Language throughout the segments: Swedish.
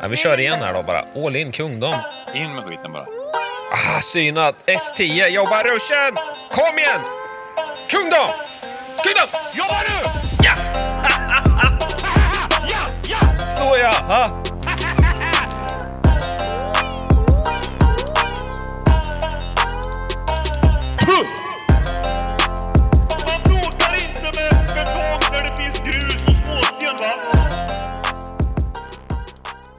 Ja, vi kör igen här då bara. All in kungdom. In med skiten bara. Ah, synat. S10. Jobba ruschen! Kom igen! Kungdom! Kungdom! Jobba nu! Ja! Ja, ja! Så ja! Ah.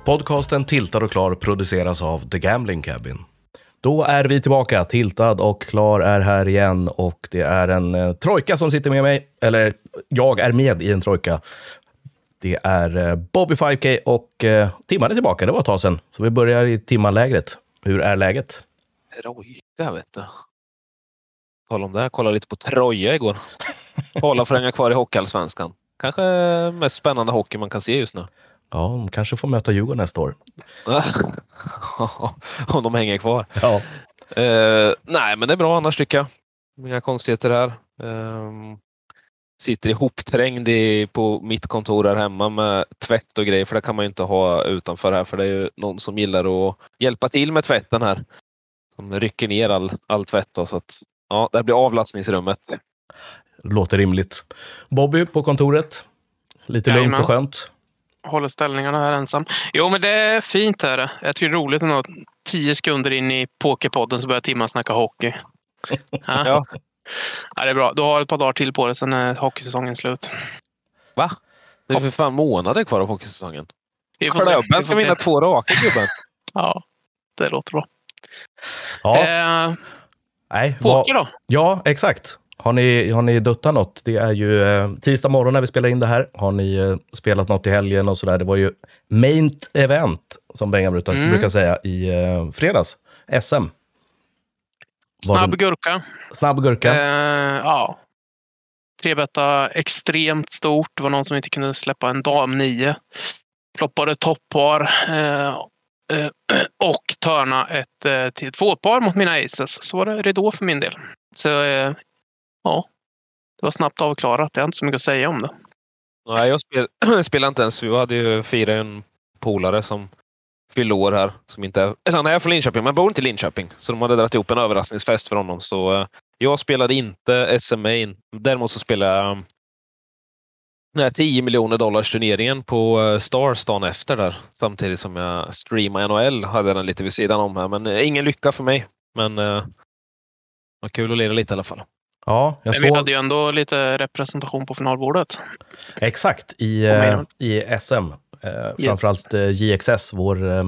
Podcasten Tiltad och klar produceras av The Gambling Cabin. Då är vi tillbaka. Tiltad och klar är här igen och det är en eh, trojka som sitter med mig. Eller jag är med i en trojka. Det är eh, Bobby 5K och eh, Timman är tillbaka. Det var ett tag sedan. Så vi börjar i timmanlägret. Hur är läget? Troja, vet du. Tala om det, jag kollade lite på Troja igår. Kolla för att hänga kvar i Hockeyallsvenskan. Kanske mest spännande hockey man kan se just nu. Ja, de kanske får möta Djurgården nästa år. Om de hänger kvar. Ja. Eh, nej, men det är bra annars tycker jag. Inga konstigheter här. Ehm, sitter ihopträngd i, på mitt kontor här hemma med tvätt och grejer, för det kan man ju inte ha utanför här, för det är ju någon som gillar att hjälpa till med tvätten här. Som rycker ner all, all tvätt. Då, så att, ja, det här blir avlastningsrummet. Låter rimligt. Bobby på kontoret. Lite lugnt Jajamän. och skönt. Håller ställningarna här ensam. Jo, men det är fint. Är det. Jag tycker det är roligt ändå. Tio sekunder in i Pokerpodden så börjar Timman snacka hockey. Ja. Ja. Ja, det är bra. Du har ett par dagar till på dig, sen är hockeysäsongen slut. Va? Det är för fan månader kvar av hockeysäsongen. Vi får se. Klubben Vi ska vinna två raka, gubben. Ja, det låter bra. Ja, Eh, nej, poker då? Ja, exakt. Har ni, har ni duttat något? Det är ju eh, tisdag morgon när vi spelar in det här. Har ni eh, spelat något i helgen och sådär? Det var ju main event, som Bengan brukar, Mm. brukar säga, i eh, fredags. SM. Var Snabb det- gurka. Snabb gurka. Ja. Trebetta extremt stort. Det var någon som inte kunde släppa en dam 9. Ploppade toppar. Och törna ett till tvåpar mot mina aces. Så var det ridå för min del. Så ja, det var snabbt avklarat. Jag har inte så mycket att säga om det. Nej, jag spel, spelade inte ens. Vi hade ju firat en polare som fyllde år här. Som inte är, eller han är från Linköping, men bor inte i Linköping. Så de hade dragit ihop en överraskningsfest för honom. Så eh, jag spelade inte SMA. in. Däremot så spelade jag mm, den här 10 miljoner dollars turneringen på eh, Stars dagen efter där. Samtidigt som jag streamade NHL. Hade den lite vid sidan om här. Men eh, ingen lycka för mig. Men eh, var kul att lira lite i alla fall. Ja, jag Men vi såg hade ju ändå lite representation på finalbordet. exakt i, eh, i SM. Eh, Framförallt eh, JXS, vår eh,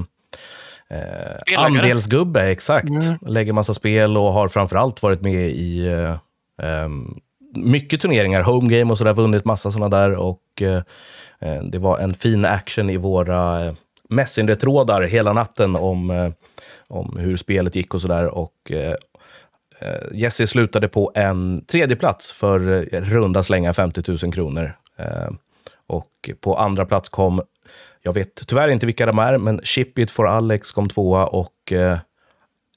eh, andelsgubbe. Exakt. Mm. Lägger massa spel och har framförallt varit med i eh, ehm, mycket turneringar, home game och sådär, vunnit massa sådana där. Och eh, det var en fin action i våra eh, Messenger-trådar hela natten om, om hur spelet gick och sådär. Och eh, Jesse slutade på en tredje plats för eh, runda slänga 50 000 kronor. Eh, och på andra plats kom, jag vet tyvärr inte vilka de är, men Ship It for Alex kom tvåa och eh,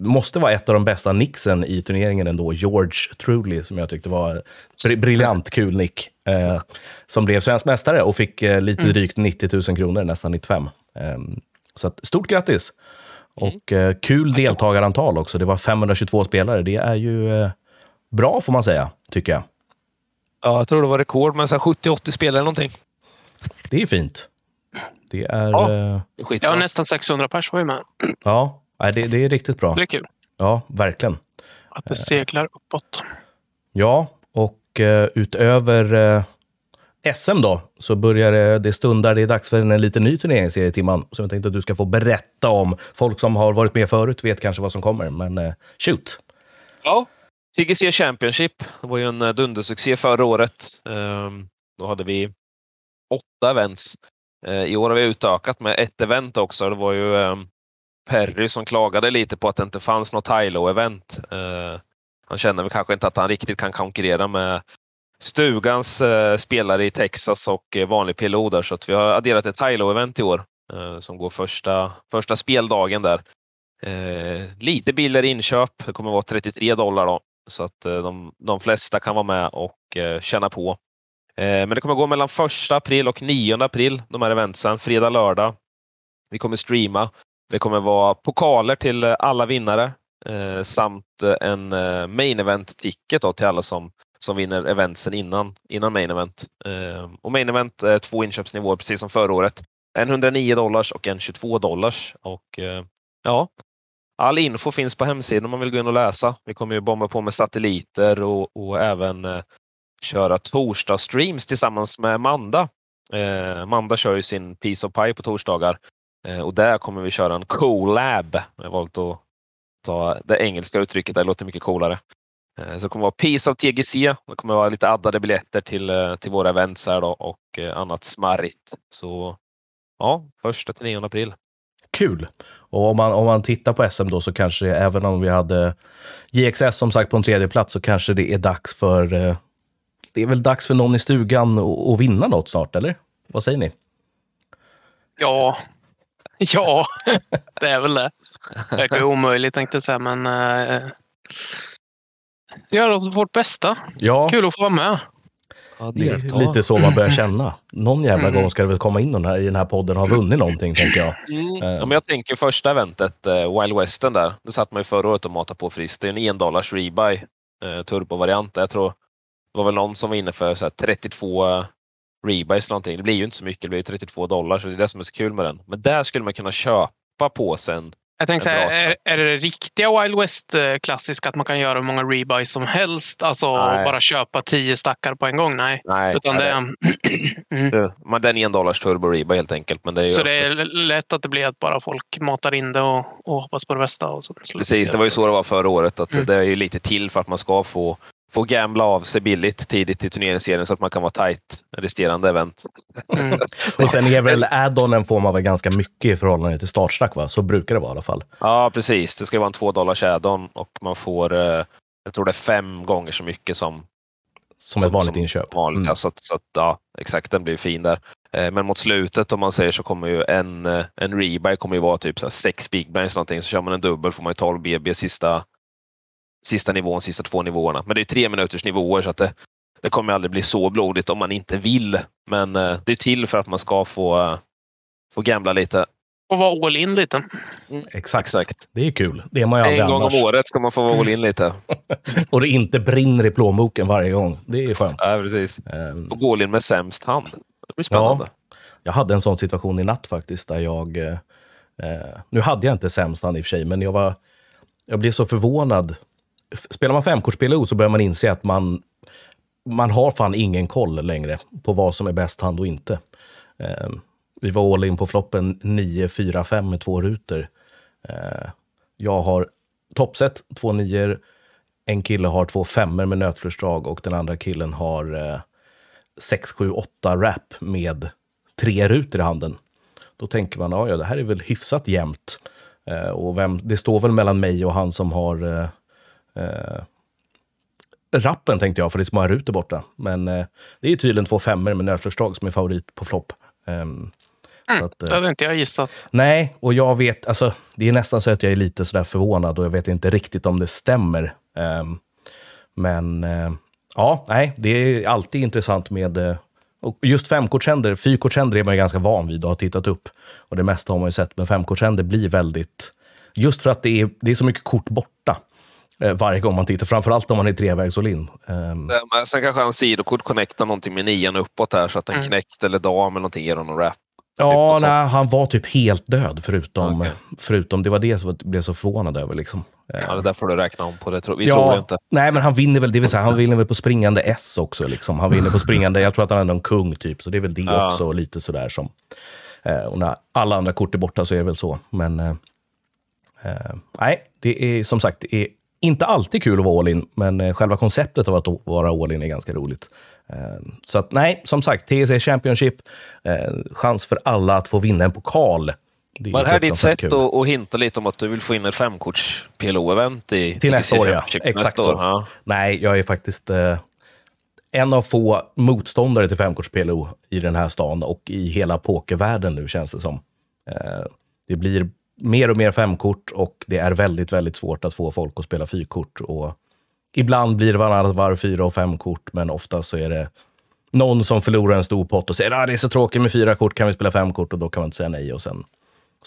måste vara ett av de bästa nicksen i turneringen ändå, George Truly, som jag tyckte var br- briljant kul nick. Eh, som blev svensk mästare och fick eh, lite drygt 90 000 kronor, nästan 95. Eh, så att, stort grattis! Och eh, kul deltagarantal också. Det var 522 spelare. Det är ju eh, bra får man säga, tycker jag. Ja, jag tror det var rekord med så här 70-80 spelare eller någonting. Det är fint. Det är... Ja. eh, Det är nästan 600 pers var ju med. ja nej, det, det är riktigt bra. Det är kul. Ja, verkligen. Att det seglar uppåt. Ja, och eh, utöver eh, SM då, så börjar det, det stundar, det är dags för en, liten ny turneringsserie, Timman. som jag tänkte att du ska få berätta om. Folk som har varit med förut vet kanske vad som kommer, men eh, shoot. Ja. TGC Championship. Det var ju en eh, dundersuccé förra året. Ehm, då hade vi åtta events. Eh, I år har vi utökat med ett event också. Det var ju ehm, Perry som klagade lite på att det inte fanns något Hilo-event. Han känner väl kanske inte att han riktigt kan konkurrera med stugans eh, spelare i Texas och eh, vanlig PLO där. Så att vi har adderat ett Hilo-event i år eh, som går första, första speldagen där. Eh, lite billigare inköp. Det kommer vara 33 dollar då. Så att eh, de, de flesta kan vara med och eh, känna på. Eh, men det kommer gå mellan 1 april och 9 april, de här eventsen. Fredag, lördag. Vi kommer streama. Det kommer vara pokaler till eh, alla vinnare eh, samt eh, en eh, main event-ticket till alla som, som vinner eventsen innan, innan main event. Ehm, och main event är två inköpsnivåer precis som förra året. En 109 dollars och en 22 dollars. Och, eh, ja, all info finns på hemsidan om man vill gå in och läsa. Vi kommer ju bomba på med satelliter och, och även eh, köra torsdagsstreams tillsammans med Manda. Eh, Manda kör ju sin Piece of Pie på torsdagar eh, och där kommer vi köra en collab. Jag har valt att ta det engelska uttrycket, det låter mycket coolare. Eh, så det kommer vara Piece of TGC. Det kommer vara lite addade biljetter till, eh, till våra events här då, och eh, annat smarrigt. Så ja, första till 9 april. Kul! Och om man, om man tittar på SM då så kanske, även om vi hade JXS som sagt på en tredje plats så kanske det är dags för det är väl dags för någon i stugan att vinna något snart, eller? Vad säger ni? Ja, ja, det är väl det. Det verkar omöjligt tänkte jag säga, men gör vårt bästa. Ja. Kul att få vara med. Ja, det är lite så man börjar känna. Någon jävla mm. gång ska det väl komma in någon här i den här podden och ha vunnit någonting, tänker jag. Mm. Ja, men jag tänker första eventet, uh, Wild Western där. Det satt man ju förra året och matade på friskt. Det är en endollar rebuy, uh, turbovariant. Jag tror det var väl någon som var inne för så 32 rebuys någonting. Det blir ju inte så mycket, det blir 32 dollar, så det är det som är så kul med den. Men där skulle man kunna köpa på sen. Jag tänkte säga, är, är det riktiga Wild West eh, att man kan göra hur många rebuys som helst? Alltså nej. bara köpa tio stackar på en gång? Nej. nej Utan det, mm. Man den en dollars turbo rebuy helt enkelt. Men det är så det är lätt att det blir att bara folk matar in det och, och hoppas på det bästa? Och så Precis, det var ju så det var förra året. Att mm. Det är ju lite till för att man ska få få gambla av sig billigt tidigt i turneringsserien så att man kan vara tight resterande event. Mm. och sen är väl addonen får man väl ganska mycket i förhållande till startstack, va? Så brukar det vara i alla fall. Ja, precis. Det ska vara en två dollars addon och man får, eh, jag tror det är fem gånger så mycket som som ett vanligt som inköp. Vanligt, mm. ja, så, så ja, exakt, den blir fin där. Eh, men mot slutet om man säger så kommer ju en, eh, en rebuy kommer ju vara typ så sex big bands någonting. Så kör man en dubbel får man ju 12 BB sista sista nivån, sista två nivåerna. Men det är tre minuters nivåer så att det, det kommer aldrig bli så blodigt om man inte vill. Men eh, det är till för att man ska få, eh, få gambla lite. Och vara all in lite. Mm. Exakt. Exakt. Det är kul. Det är man ju aldrig En gång annars. om året ska man få vara all in lite. och det inte brinner i plånboken varje gång. Det är skönt. Ja, precis. Um... Och gå all in med sämst hand. Det blir spännande. Ja, jag hade en sån situation i natt faktiskt där jag... Eh, eh nu hade jag inte sämst hand i och för sig, men jag var... Jag blev så förvånad spelar man femkortsspel så börjar man inse att man, man har fan ingen koll längre på vad som är bäst hand och inte. Eh, vi var all in på floppen 9, 4, 5 med två rutor. Eh, jag har toppset, två nior. En kille har två femmor med nötflörsdrag och den andra killen har eh, 6, 7, 8 rap med tre rutor i handen. Då tänker man, ja, det här är väl hyfsat jämnt. Eh, och vem, det står väl mellan mig och han som har eh, eh, eh, rappen tänkte jag, för det är så många rutor borta. Men eh, det är tydligen två femmor med nötflörsdrag som är favorit på flopp. Um, mm, att, eh, det hade inte jag gissat. Nej, och jag vet, alltså, det är nästan så att jag är lite sådär förvånad och jag vet inte riktigt om det stämmer. Um, men uh, ja, nej, det är alltid intressant med uh, och just femkortshänder, fyrkortshänder är man ju ganska van vid och har tittat upp. Och det mesta har man ju sett, men femkortshänder blir väldigt... Just för att det är, det är så mycket kort borta Eh, varje gång man tittar. Framförallt om man är trevägs all in. Um... Sen kanske han sidokort connectar någonting med nian uppåt här så att en mm. knäckt eller dam eller någonting ger honom rap. Ja, typ nej, han var typ helt död förutom, okay. förutom det var det som jag blev så förvånad över. Liksom. Ja, det där får du räkna om på. Det. Vi ja, tror inte. Nej, men han vinner väl, det vill säga, han vinner väl på springande S också. Liksom. Han vinner på springande, jag tror att han är någon kung typ, så det är väl det ja. också lite sådär som... Eh, och när alla andra kort är borta så är det väl så. Men eh, eh, nej, det är som sagt, det är inte alltid kul att vara all in, men eh, själva konceptet av att vara all in är ganska roligt. Eh, så att, nej, som sagt, TSC Championship, eh, chans för alla att få vinna en pokal. Det Var det här ditt sätt att, att hinta lite om att du vill få in ett femkorts PLO-event i Till nästa år, ja. Exakt så. Ja. Nej, jag är faktiskt eh, en av få motståndare till femkorts PLO i den här stan och i hela pokervärlden nu, känns det som. Eh, det blir mer och mer femkort och det är väldigt, väldigt svårt att få folk att spela fyrkort. Och ibland blir det varannat varv fyra och femkort, men ofta så är det någon som förlorar en stor pott och säger att ah, det är så tråkigt med fyra kort, kan vi spela fem kort? Och då kan man inte säga nej och sen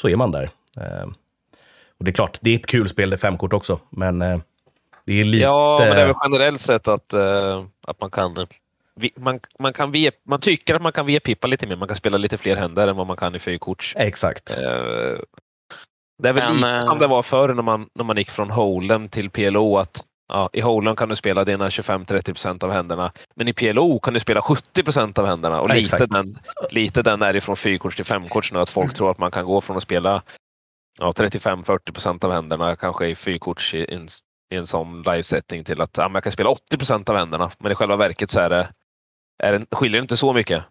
så är man där. Eh, och det är klart, det är ett kul spel, det är femkort också, men eh, det är lite... Ja, men det är väl generellt sett att, eh, att man kan man, man, kan ve, man tycker att man kan V-pippa lite mer, man kan spela lite fler händer än vad man kan i fyrkorts. Exakt. Eh, Det är väl Men, lite eh, som det var förr när man, när man gick från Holen till PLO. att ja, I Holen kan du spela dina 25-30% av händerna, men i PLO kan du spela 70% av händerna. Och lite Exakt. den, lite den är ifrån fyrkorts till femkorts nu, att folk tror att man kan gå från att spela ja, 35-40% av händerna, kanske i fyrkorts i en, i en sån livesetting, till att ja, man kan spela 80% av händerna. Men i själva verket så är det, är det, skiljer det inte så mycket.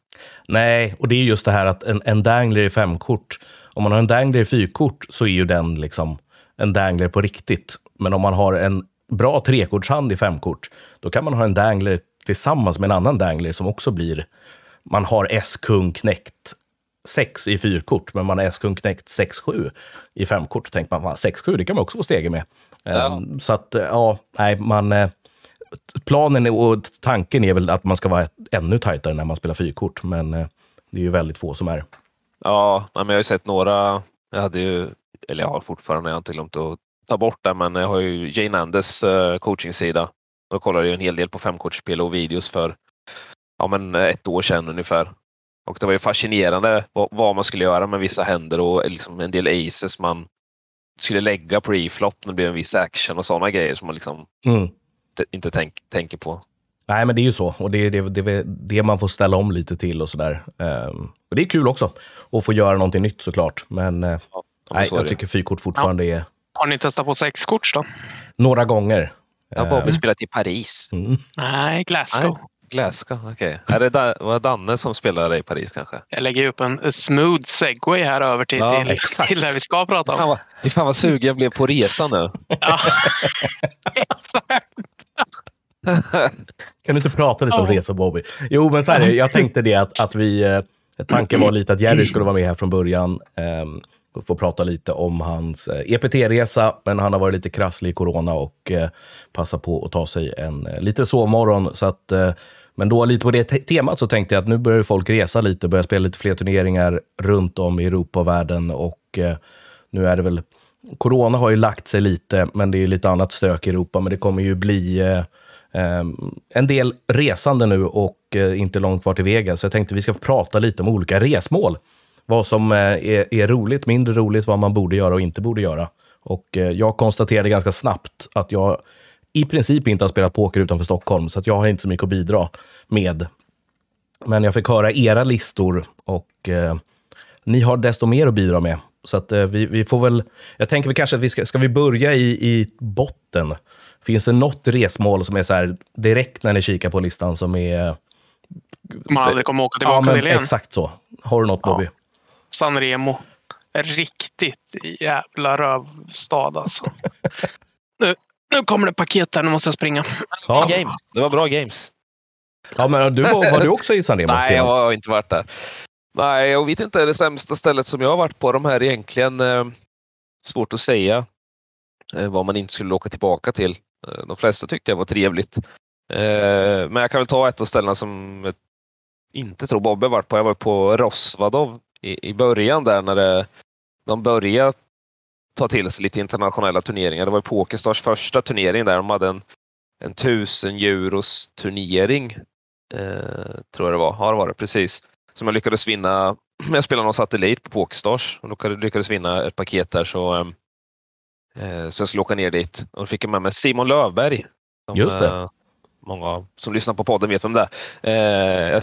Nej, och det är just det här att en, en dangler i femkort, om man har en dangler i fyrkort så är ju den liksom en dangler på riktigt. Men om man har en bra trekortshand i femkort, då kan man ha en dangler tillsammans med en annan dangler som också blir... Man har S-kung knäckt 6 i fyrkort, men man har S-kung knäckt 6-7 i femkort. Tänker man, fan, 6-7, det kan man också få stege med. Ja. Ehm, Så att, eh, ja, nej, man... eh, Planen och tanken är väl att man ska vara ännu tajtare när man spelar fyrkort, men eh, det är ju väldigt få som är. Ja, men jag har ju sett några. Jag hade ju, eller jag har fortfarande, jag har inte glömt att ta bort det, men jag har ju Jane Andes uh, coachingsida. Då kollade jag en hel del på femkorts PLO-videos för ja, men eh, ett år sedan ungefär. Och det var ju fascinerande vad, man skulle göra med vissa händer och liksom en del aces man skulle lägga på reflop när det blev en viss action och sådana grejer som man liksom Mm. Te- inte tänk, tänker på. Nej, men det är ju så. Och det är det, det, är det man får ställa om lite till och sådär. Ehm, och det är kul också att få göra någonting nytt såklart. Men, eh, Ja, men nej, så jag tycker fyrkort fortfarande är Har ni testat på sexkorts då? några gånger. Jag har Bobby Ehm, spelat i Paris. mm. Nej, Glasgow. Nej. Glasgow, okej. Är det var Danne som spelade i Paris kanske? Jag lägger ju upp en smooth segway här över till, Ja, till, exakt. till det vi ska prata Fan om. vad, fy fan vad sugen jag blev på resa nu. Ja. Exakt. Kan du inte prata lite om Ja. resa Bobby? Jo, men så här, jag tänkte det att, att vi... Eh, tanken var lite att Jerry skulle vara med här från början. Och få prata lite om hans eh, EPT-resa, men han har varit lite krasslig i corona och eh, passar på att ta sig en eh, lite sovmorgon. Så att, eh, men då lite på det te- temat så tänkte jag att nu börjar folk resa lite, börja spela lite fler turneringar runt om i Europa och världen. Och eh, nu är det väl... Corona har ju lagt sig lite, men det är ju lite annat stök i Europa. Men det kommer ju bli eh, Ehm, en del resande nu och eh, inte långt kvar till Vegas. Så jag tänkte vi ska prata lite om olika resmål. Vad som eh, är, är roligt, mindre roligt, vad man borde göra och inte borde göra. Och eh, jag konstaterade ganska snabbt att jag i princip inte har spelat poker utanför Stockholm, så att jag har inte så mycket att bidra med. Men jag fick höra era listor och eh, ni har desto mer att bidra med. Så att eh, vi, vi får väl... Jag tänker vi kanske att vi ska, ska vi börja i, i botten? Finns det något resmål som är så här direkt när ni kikar på listan som är... Man aldrig kommer åka Ja, tillbaka men till igen. exakt så. Har du något Ja. Bobby? San Remo. Riktigt jävla rövstad alltså. nu, nu kommer det paket här, nu måste jag springa. Ja, Games. Det var bra games. ja men du var, var du också i San Remo? Nej, jag har inte varit där. Nej, jag vet inte. Det sämsta stället som jag har varit på de här egentligen. Eh, svårt att säga eh, vad man inte skulle åka tillbaka till. Eh, de flesta tyckte jag var trevligt. Eh, men jag kan väl ta ett av ställena som jag inte tror Bobbe varit på. Jag var på Rosvadov i, i början där när det, de började ta till sig lite internationella turneringar. Det var ju Pokerstars första turnering där. De hade en, en tusen euros turnering. Eh, tror jag det var. Ja, det var det precis. Som jag lyckades vinna. Jag spelade någon satellit på Pokerstars och lyckades- vinna ett paket där så, ehm, eh, så jag skulle åka ner dit. Och då fick jag med mig Simon Lövberg. Som, Just det. eh, många som lyssnar på podden vet vem det är. Eh, jag,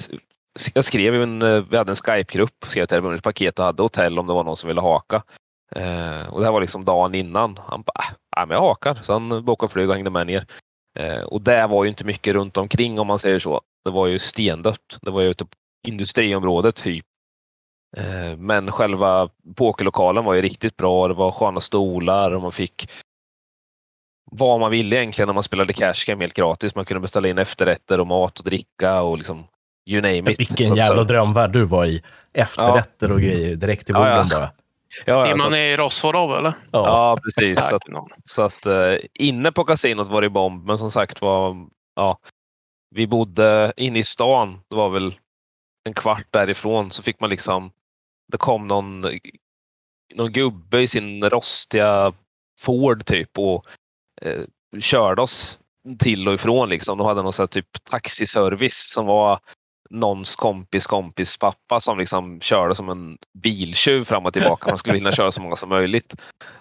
jag skrev en, vi hade en Skype-grupp, skrev vunnit ett paket och hade hotell om det var någon som ville haka. Eh, och det här var liksom dagen innan. Han bara, äh, men jag hakar. Så han bokade flyg och hängde med ner. Eh, och det var ju inte mycket runt omkring om man säger så. Det var ju stendött. Det var ju ute på industriområdet typ. Eh, men själva pokerlokalen var ju riktigt bra. Det var sköna stolar och man fick vad man ville egentligen när man spelade cash game helt gratis. Man kunde beställa in efterrätter och mat och dricka och liksom you name it. Vilken Så- jävla så, drömvärld du var i. Efterrätter och grejer direkt till Ja, ja. borden bara. ja, Är ja, så, man i Rosvodov eller? Ja. ja, precis. Så, att- Ja, så att eh, inne på kasinot var det bomb, men som sagt var, ja, vi bodde inne i stan. Det var väl en kvart därifrån så fick man liksom, det kom någon någon gubbe i sin rostiga Ford typ och eh, körde oss till och ifrån. Liksom. De hade någon sån här typ taxiservice som var någons kompis kompis pappa som liksom körde som en biltjuv fram och tillbaka. Man skulle vilja köra så många som möjligt.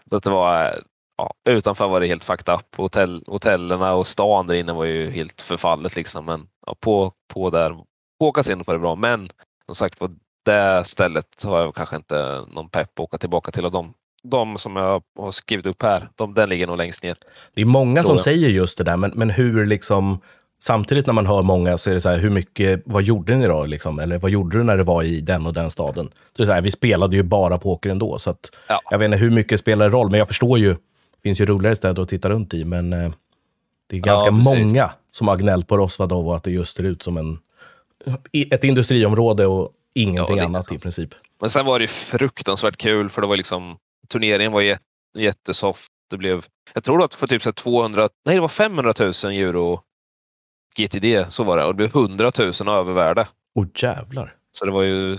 Så att det var, ja, utanför var det helt fucked up. Hotell, hotellerna och stan där inne var ju helt förfallet. Liksom. Men ja, på, på, där, på kasinot var det bra. Men som sagt på det stället har jag kanske inte någon pepp att åka tillbaka till. Och de, de som jag har skrivit upp här, de, den ligger nog längst ner. Det är många som jag. säger just det där, men, men hur liksom... Samtidigt när man hör många så är det så här, hur mycket, vad gjorde ni då? Liksom? Eller vad gjorde du när du var i den och den staden? Så det är så här, vi spelade ju bara poker ändå, så att, Ja. jag vet inte hur mycket spelar roll, men jag förstår ju, det finns ju roligare städer att titta runt i, men eh, det är ganska precis. många som har gnällt på Rosvadov och att det just ser ut som en, ett industriområde och ingenting Ja, annat i princip. Men sen var det fruktansvärt kul för det var liksom turneringen var jät- jättesoft. Det blev, jag tror att för typ så här 200, nej det var 500 000 euro GTD, så var det. Och det blev 100 000 övervärde. Åh jävlar. Så det var ju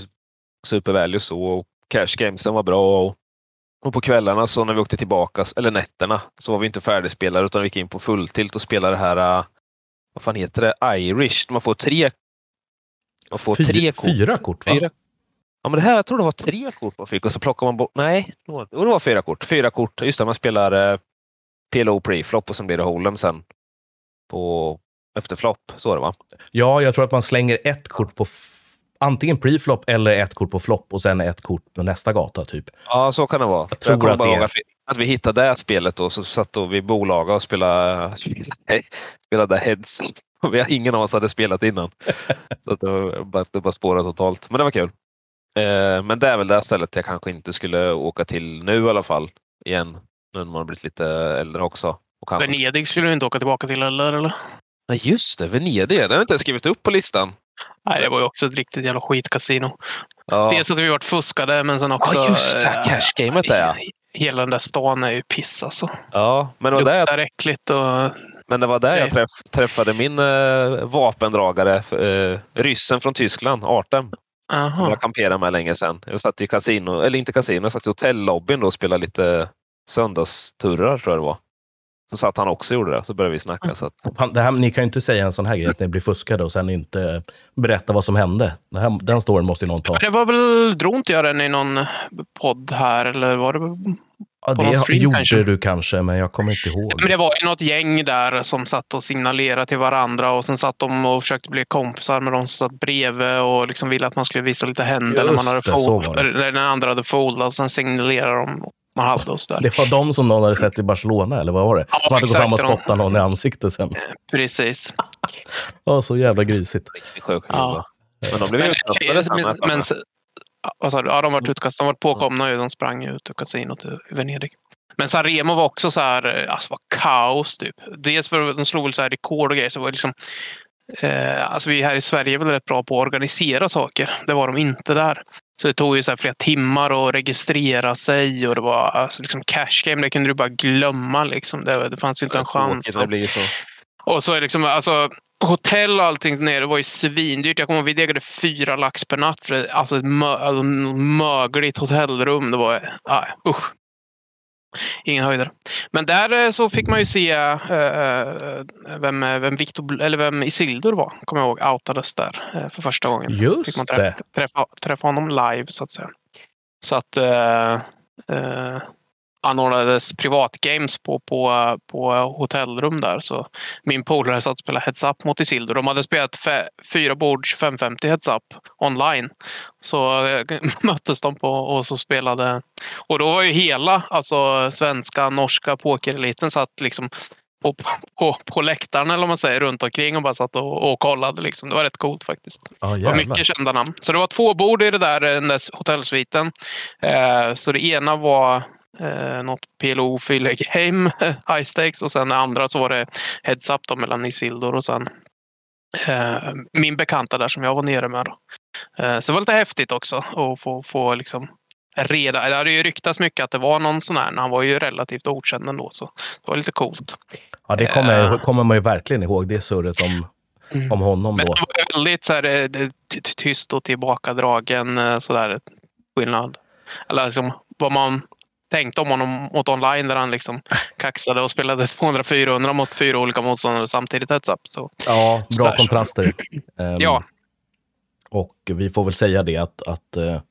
supervalue så. Och cash gamesen var bra. Och, och på kvällarna så när vi åkte tillbaka, eller nätterna, så var vi inte färdigspelare utan vi gick in på fulltilt och spelade det här, äh, vad fan heter det, Irish. Man får tre, man får Fy- tre kort. Fyra kort, va? Fyra. Ja, men det här, jag tror det var tre kort man fick och så plockar man bort, nej, det var, jo, det var fyra kort. Fyra kort, just det, man spelar eh, PLO preflop och sen blir det Hold'em sen på efter flop, så var det va? Ja, jag tror att man slänger ett kort på antingen preflop eller ett kort på flopp och sen ett kort på nästa gata, typ. Ja, så kan det vara. Jag tror kommer att det är- att vi, hittade det här spelet och så satt då vi bolaga och spelade, spelade, spelade heads. Och vi har ingen av oss hade spelat innan. så att det, var bara, det bara spårade totalt. Men det var kul. Eh, men det är väl det stället jag kanske inte skulle åka till nu i alla fall. Igen. Nu när man har blivit lite äldre också. Och kanske... Venedig skulle du inte åka tillbaka till eller? eller? Nej, just det. Venedig. Den har jag inte skrivit upp på listan. Nej, det var ju också ett riktigt jävla skitkasino. Ja, Dels att vi varit fuskade, men sen också... ja just det. eh, Cashgamet där ja. Hela den där stan är ju piss alltså. Ja, men det var jag Luktar äckligt och... Men det var där jag träff, träffade min eh, vapendragare, eh, ryssen från Tyskland, Artem, som Aha. jag kamperade med länge sedan. Jag satt i kasino, eller inte kasino, jag satt i hotellobbyn då och spelade lite söndagsturrar tror jag det var. Så satt han också och gjorde det, så började vi snacka. Så att, det här, ni kan ju inte säga en sån här grej, att ni blir fuskade och sen inte berätta vad som hände. Det här, den storyn måste ju någon ta. Det var väl, drog inte jag den i någon podd här eller var det? Ja, det stream gjorde kanske? du kanske, men jag kommer inte ihåg. Men det var ju något gäng där som satt och signalerade till varandra och sen satt de och försökte bli kompisar med de som satt bredvid och liksom ville att man skulle visa lite händer när, man Just hade det, fold, när den andra hade foldat och sen signalerade de man hade så där. Det var de som någon hade sett i Barcelona, eller vad var det? Ja, som hade gått fram och spottat någon i ansiktet sen. Precis. Ja, så jävla grisigt. riktigt sjuk Ja. Men de blev Men, utkastade men, men, vad sa du? Ja, de var utkastade. De var påkomna ju. De sprang ut ur kasinot i Venedig. Men Sanremo var också så här, alltså var kaos typ. Dels för att de slog väl så här rekord och grejer. Så var det liksom, eh, alltså vi här i Sverige är väl rätt bra på att organisera saker. Det var de inte där. Så det tog ju så flera timmar att registrera sig och det var alltså liksom cash game. Det kunde du bara glömma liksom. Det, det fanns ju inte en chans. Det blir så. Och så liksom, alltså, hotell och allting nere var ju svindyrt. Jag kommer ihåg vi degade fyra lax per natt för alltså, ett mö, alltså, mögligt hotellrum. Det var, nej, usch. Ingen höjdare. Men där eh, så fick man ju se eh, vem, vem, Victor, eller vem Isildur var. Kommer jag ihåg. Outades där eh, för första gången. Fick man Just träffa, det. träffa, träffa honom live så att säga. Så att eh, anordnades privatgames på, på, på hotellrum där. Så min polare satt och spelade Heads Up mot Isildur. De hade spelat fe, fyra bord 2550 Heads Up online. Så eh, möttes de på och så spelade. Och då var ju hela alltså svenska, norska pokereliten satt liksom på, på, på läktaren eller vad man säger runt omkring och bara satt och, och kollade. Liksom. Det var rätt coolt faktiskt. Var jävlar. mycket kända namn. Så det var två bord i det där, eh, den där hotellsviten. Eh, så det ena var eh, något PLO fylle game, high stakes, och sen det andra så var det heads up då, mellan Isildur och sen eh, min bekanta där som jag var nere med. Då. Eh, så det var lite häftigt också att få, få liksom reda. Det hade ju ryktats mycket att det var någon sån här. Han var ju relativt okänd ändå, så det var lite coolt. Ja, det kommer, Eh. kommer man ju verkligen ihåg, det surret om, Mm. om honom Men då. det var väldigt så här, eh, tyst och tillbakadragen eh, sådär skillnad. Eller liksom vad man tänkte om honom mot online där han liksom kaxade och spelade 200-400 mot fyra olika motståndare samtidigt. Heads up. Så, Ja, bra Sådär. kontraster. Ehm, ja, Och vi får väl säga det att, att eh,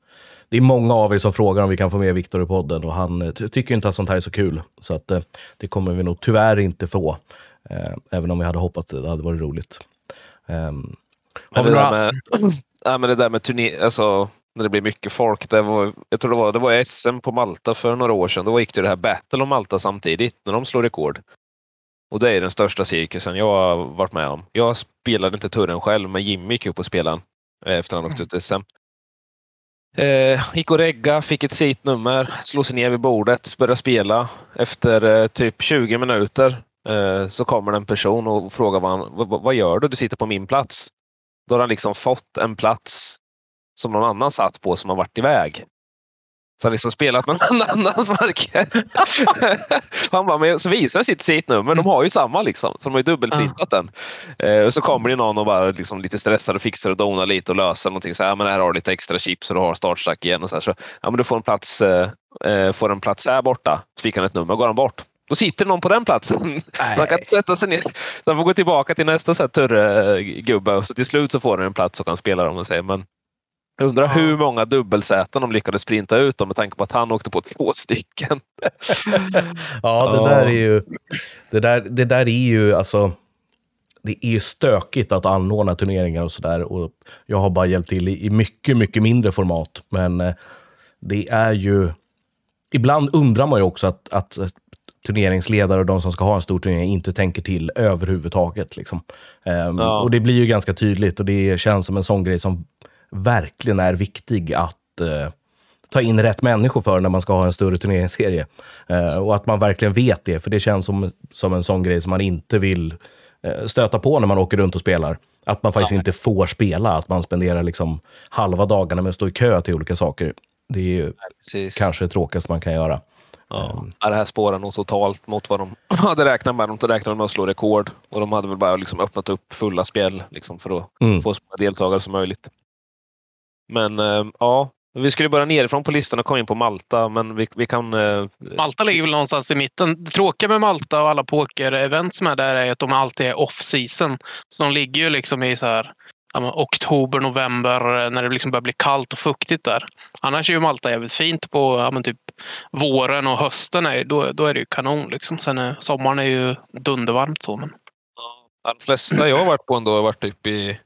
det är många av er som frågar om vi kan få med Viktor i podden och han ty- tycker inte att sånt här är så kul. Så att, eh, det kommer vi nog tyvärr inte få. Även om vi hade hoppats det, det hade varit roligt. Ehm, har Men vi det, några... där med, ja, men det där med turné, alltså när det blir mycket folk. Det var, jag tror det var, det var SM på Malta för några år sedan. Då gick det det här Battle om Malta samtidigt när de slår rekord. Och det är den största cirkusen jag har varit med om. Jag spelade inte turen själv, men Jimmy gick upp och spelade eh, efter han åkte ut i SM. Eh, gick och regga, fick ett sitnummer, slog sig ner vid bordet, började spela. Efter eh, typ 20 minuter eh, så kommer det en person och frågar vad, han, vad, vad gör du? Du sitter på min plats. Då har han liksom fått en plats som någon annan satt på som har varit iväg. Så han liksom spelat med någon annans marker. Han bara, men så visar han sitt sitnummer. De har ju samma liksom. Så de har ju dubbelprintat den. Eh, och så kommer det någon och bara liksom lite stressad och fixar och donar lite och löser någonting. Så här, men här har du lite extra chips och du har startstack igen. Och så, här, så ja, men du får en plats, eh, eh, får en plats här borta. Så fick han ett nummer och går han bort. Då sitter någon på den platsen. Så han kan sätta sig ner. Så han får gå tillbaka till nästa turre-gubbe. Och så till slut så får han en plats och kan spela dem. Och säger, men jag undrar hur många dubbelsäten de lyckades sprinta ut dem med tanke på att han åkte på två stycken. Ja, det Ja. där är ju... Det där, det där är ju alltså... Det är ju stökigt att anordna turneringar och sådär. Jag har bara hjälpt till i, i mycket, mycket mindre format. Men eh, det är ju... Ibland undrar man ju också att, att turneringsledare och de som ska ha en stor turnering inte tänker till överhuvudtaget. Liksom. Ehm, Ja. Och det blir ju ganska tydligt och det känns som en sån grej som verkligen är viktig att eh, ta in rätt människor för när man ska ha en större turneringsserie. Eh, och att man verkligen vet det, för det känns som, som en sån grej som man inte vill eh, stöta på när man åker runt och spelar. Att man faktiskt inte får spela, att man spenderar liksom halva dagarna med att stå i kö till olika saker. Det är ju Precis. kanske det tråkigaste man kan göra. Ja. Ja, det här spårar nog totalt mot vad de hade räknat med. De räknade med att slå rekord och de hade väl bara liksom öppnat upp fulla spel liksom för att Mm. få så många deltagare som möjligt. Men eh, ja, vi skulle börja nerifrån på listan och komma in på Malta, men vi, vi kan... Eh, Malta ligger väl någonstans i mitten. Det tråkiga med Malta och alla poker-event som är där är att de alltid är off-season. Så de ligger ju liksom i så här, oktober, november när det liksom börjar bli kallt och fuktigt där. Annars är ju Malta jävligt fint på ja, typ våren och hösten. Är, då, då är det ju kanon. Liksom. Sen är, sommaren är ju dundervarmt. Så, men... ja, de flesta jag har varit på ändå har varit typ i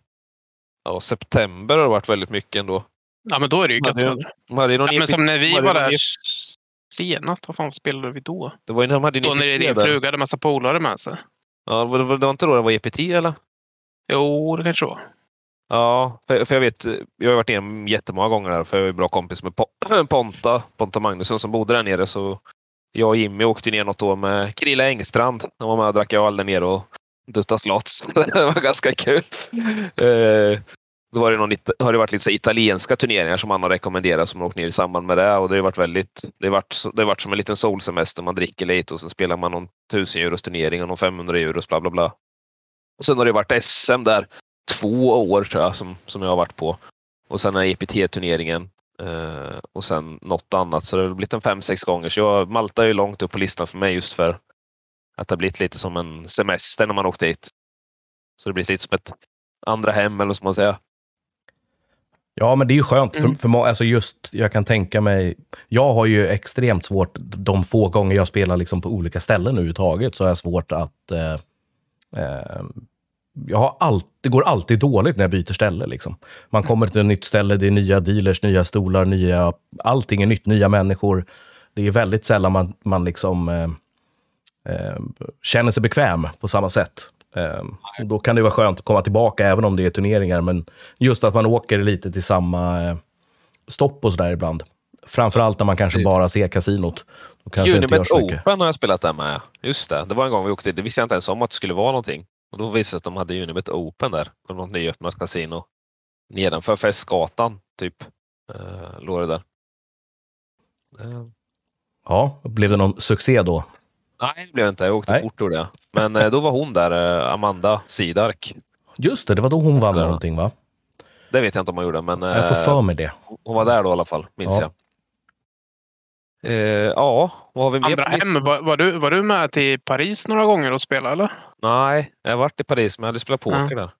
ja, september har det varit väldigt mycket ändå. Ja, men då är det ju gött. De Ja, men EP som när de vi var där senast, vad fan spelade vi då? Det var ju när de hade en Då när din fruga hade massa polare med sig. Ja, det, var, det var inte då det var EPT eller? Jo, det kanske var. Ja, för, för jag vet, jag har varit nere jättemånga gånger där, för jag är bra kompis med Po- Ponta, Ponta Magnusson som bodde där nere. Så jag och Jimmy åkte ner något år med Krille Engstrand. Han var med och drack öl där nere och duttade slots. det var ganska kul. Eh, då var det någon, har det varit lite så italienska turneringar som han har rekommenderat som har åkt ner i samband med det. Och det har varit väldigt, det har varit, det har varit som en liten solsemester. Man dricker lite och sen spelar man någon 1000 euros turnering och någon 500 euros bla bla bla. Och sen har det varit SM där två år tror jag som, som jag har varit på. Och sen är EPT-turneringen eh, och sen något annat. Så det har blivit en fem, sex gånger. Så jag, Malta är ju långt upp på listan för mig just för att det har blivit lite som en semester när man åkt dit. Så det blir lite som ett andra hem eller vad ska man säga. Ja, men det är ju skönt. Mm. För, för, alltså just, jag kan tänka mig... Jag har ju extremt svårt, de få gånger jag spelar liksom på olika ställen överhuvudtaget, så har jag svårt att... Eh, eh, jag har allt, det går alltid dåligt när jag byter ställe. Liksom. Man kommer till ett nytt ställe, det är nya dealers, nya stolar, nya, allting är nytt, nya människor. Det är väldigt sällan man, man liksom, eh, eh, känner sig bekväm på samma sätt. Eh, och då kan det vara skönt att komma tillbaka, även om det är turneringar. Men just att man åker lite till samma eh, stopp och sådär ibland. Framförallt när man kanske Precis. bara ser kasinot. Då kanske inte Unibet mycket. Open har jag spelat där med. Just det, det var en gång vi åkte. Det visste jag inte ens om att det skulle vara någonting. Och då visade det sig att de hade Unibet Open där. På något nyöppnat kasino. Nedanför Festgatan, typ. Eh, låg det där. Eh, Ja, blev det någon succé då? Nej, det blev det inte. Jag åkte Nej. fort gjorde jag. Men eh, då var hon där, eh, Amanda Sidark. Just det, det var då hon vann Ja. någonting va? Det vet jag inte om hon gjorde, men Jag får eh, för mig det. hon var där då i alla fall, minns Ja. jag. Eh, ja, vad har vi mer? Andra hem. Var, var, du, var du med till Paris några gånger och spelade eller? Nej, jag har varit i Paris men jag hade spelat poker där.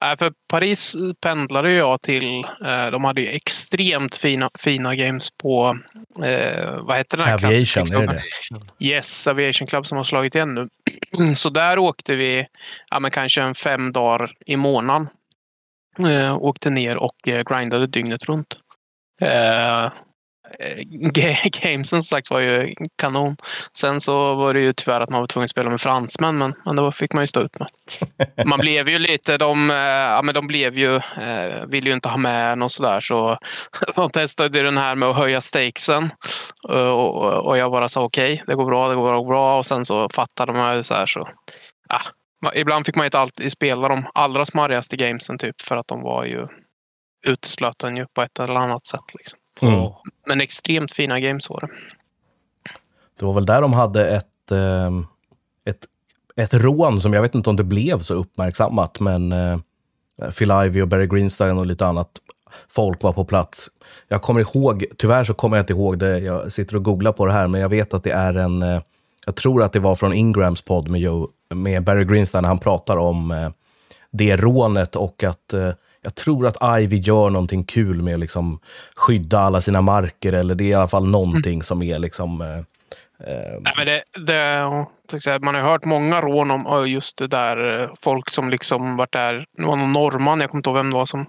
Nej, för Paris pendlade jag till. Eh, de hade ju extremt fina, fina games på, eh, vad heter den här Aviation, klassiska är det det? Yes, Aviation Club som har slagit igen nu. Så där åkte vi ja, men kanske en fem dagar i månaden. Eh, åkte ner och grindade dygnet runt. Eh, eh, ga- gamesen som sagt var ju kanon. Sen så var det ju tyvärr att man var tvungen att spela med fransmän, men, men det fick man ju stå ut med. Man blev ju lite, de, eh, ja, men de blev ju, eh, ville ju inte ha med något sådär så de testade ju den här med att höja stakesen. Eh, Och, och, och jag bara sa okej, det går bra, det går bra, det går bra. Och sen så fattade man ju så här så. Ma- ibland fick man inte alltid spela de allra smarrigaste gamesen typ för att de var ju uteslöt en ju på ett eller annat sätt. Liksom. Mm. Men extremt fina games var det. Det var väl där de hade ett, eh, ett, ett rån som jag vet inte om det blev så uppmärksammat, men eh, Phil Ivey och Barry Greenstein och lite annat folk var på plats. Jag kommer ihåg, tyvärr så kommer jag inte ihåg det, jag sitter och googlar på det här, men jag vet att det är en, eh, jag tror att det var från Ingrams podd med, Joe, med Barry Greenstein, han pratar om eh, det rånet och att jag tror att Ivy gör någonting kul med att liksom skydda alla sina marker, eller det är i alla fall någonting som är liksom eh, eh Nej, men det, det, man har hört många rån om just det där. Eh, folk som liksom varit där. Det var någon norrman, jag kommer inte ihåg vem det var, som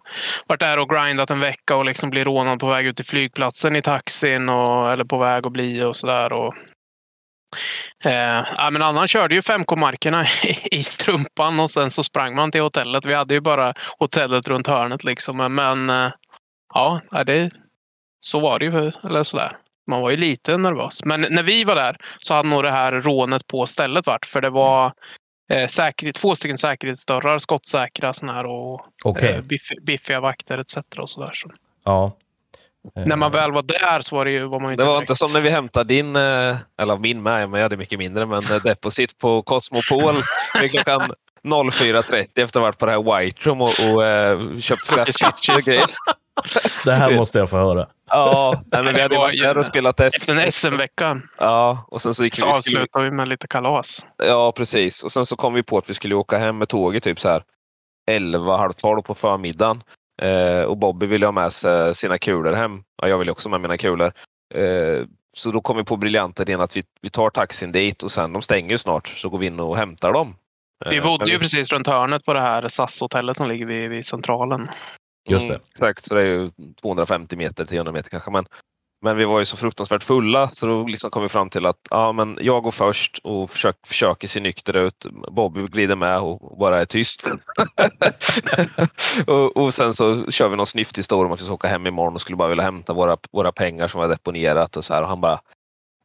varit där och grindat en vecka och liksom blir rånad på väg ut till flygplatsen i taxin och, eller på väg att bli och sådär. Eh, ja, men annan körde ju 5K-markerna i, i strumpan och sen så sprang man till hotellet. Vi hade ju bara hotellet runt hörnet liksom. Men, men eh, ja, det, så var det ju. Eller sådär. Man var ju lite nervös. Men när vi var där så hade nog det här rånet på stället varit. För det var eh, säkerhet, två stycken säkerhetsdörrar, skottsäkra såna här och okej. eh, biff, biffiga vakter etc. Och så där. Så. Ja. När man väl var där så var, det ju, var man ju inte Det var direkt- inte som när vi hämtade din, eh, eller min med, men jag hade mycket mindre, men eh, deposit på Cosmopol vid klockan 04.30 efter att ha varit på det här White Room och, och eh, köpt och grejer. Det här måste jag få höra. Ja, nej, men vi hade ju Det var varit där och spelat Efter en test. SM-vecka Ja, och sen så gick vi... så vi avslutade vi med lite kalas. Ja, precis. Och sen så kom vi på att vi skulle åka hem med tåget typ så här 11, halv 12 på förmiddagen. Eh, och Bobby ville ha med sig sina kulor hem. Ja, jag ville också med mina kulor. Eh, så då kom vi på briljanta idén att vi, vi tar taxin dit och sen de stänger ju snart så går vi in och hämtar dem. Vi Eh, bodde men ju precis runt hörnet på det här SAS-hotellet som ligger vid, vid centralen. Just det. Mm, exakt, så det är ju 250 meter, 300 meter kanske. Men, men vi var ju så fruktansvärt fulla så då liksom kom vi fram till att ja, men jag går först och försök, försöker se nykter ut. Bobby glider med och bara är tyst. och, och sen så kör vi någon snyftig om att vi ska åka hem imorgon och skulle bara vilja hämta våra, våra pengar som vi har deponerat och så här. Och han bara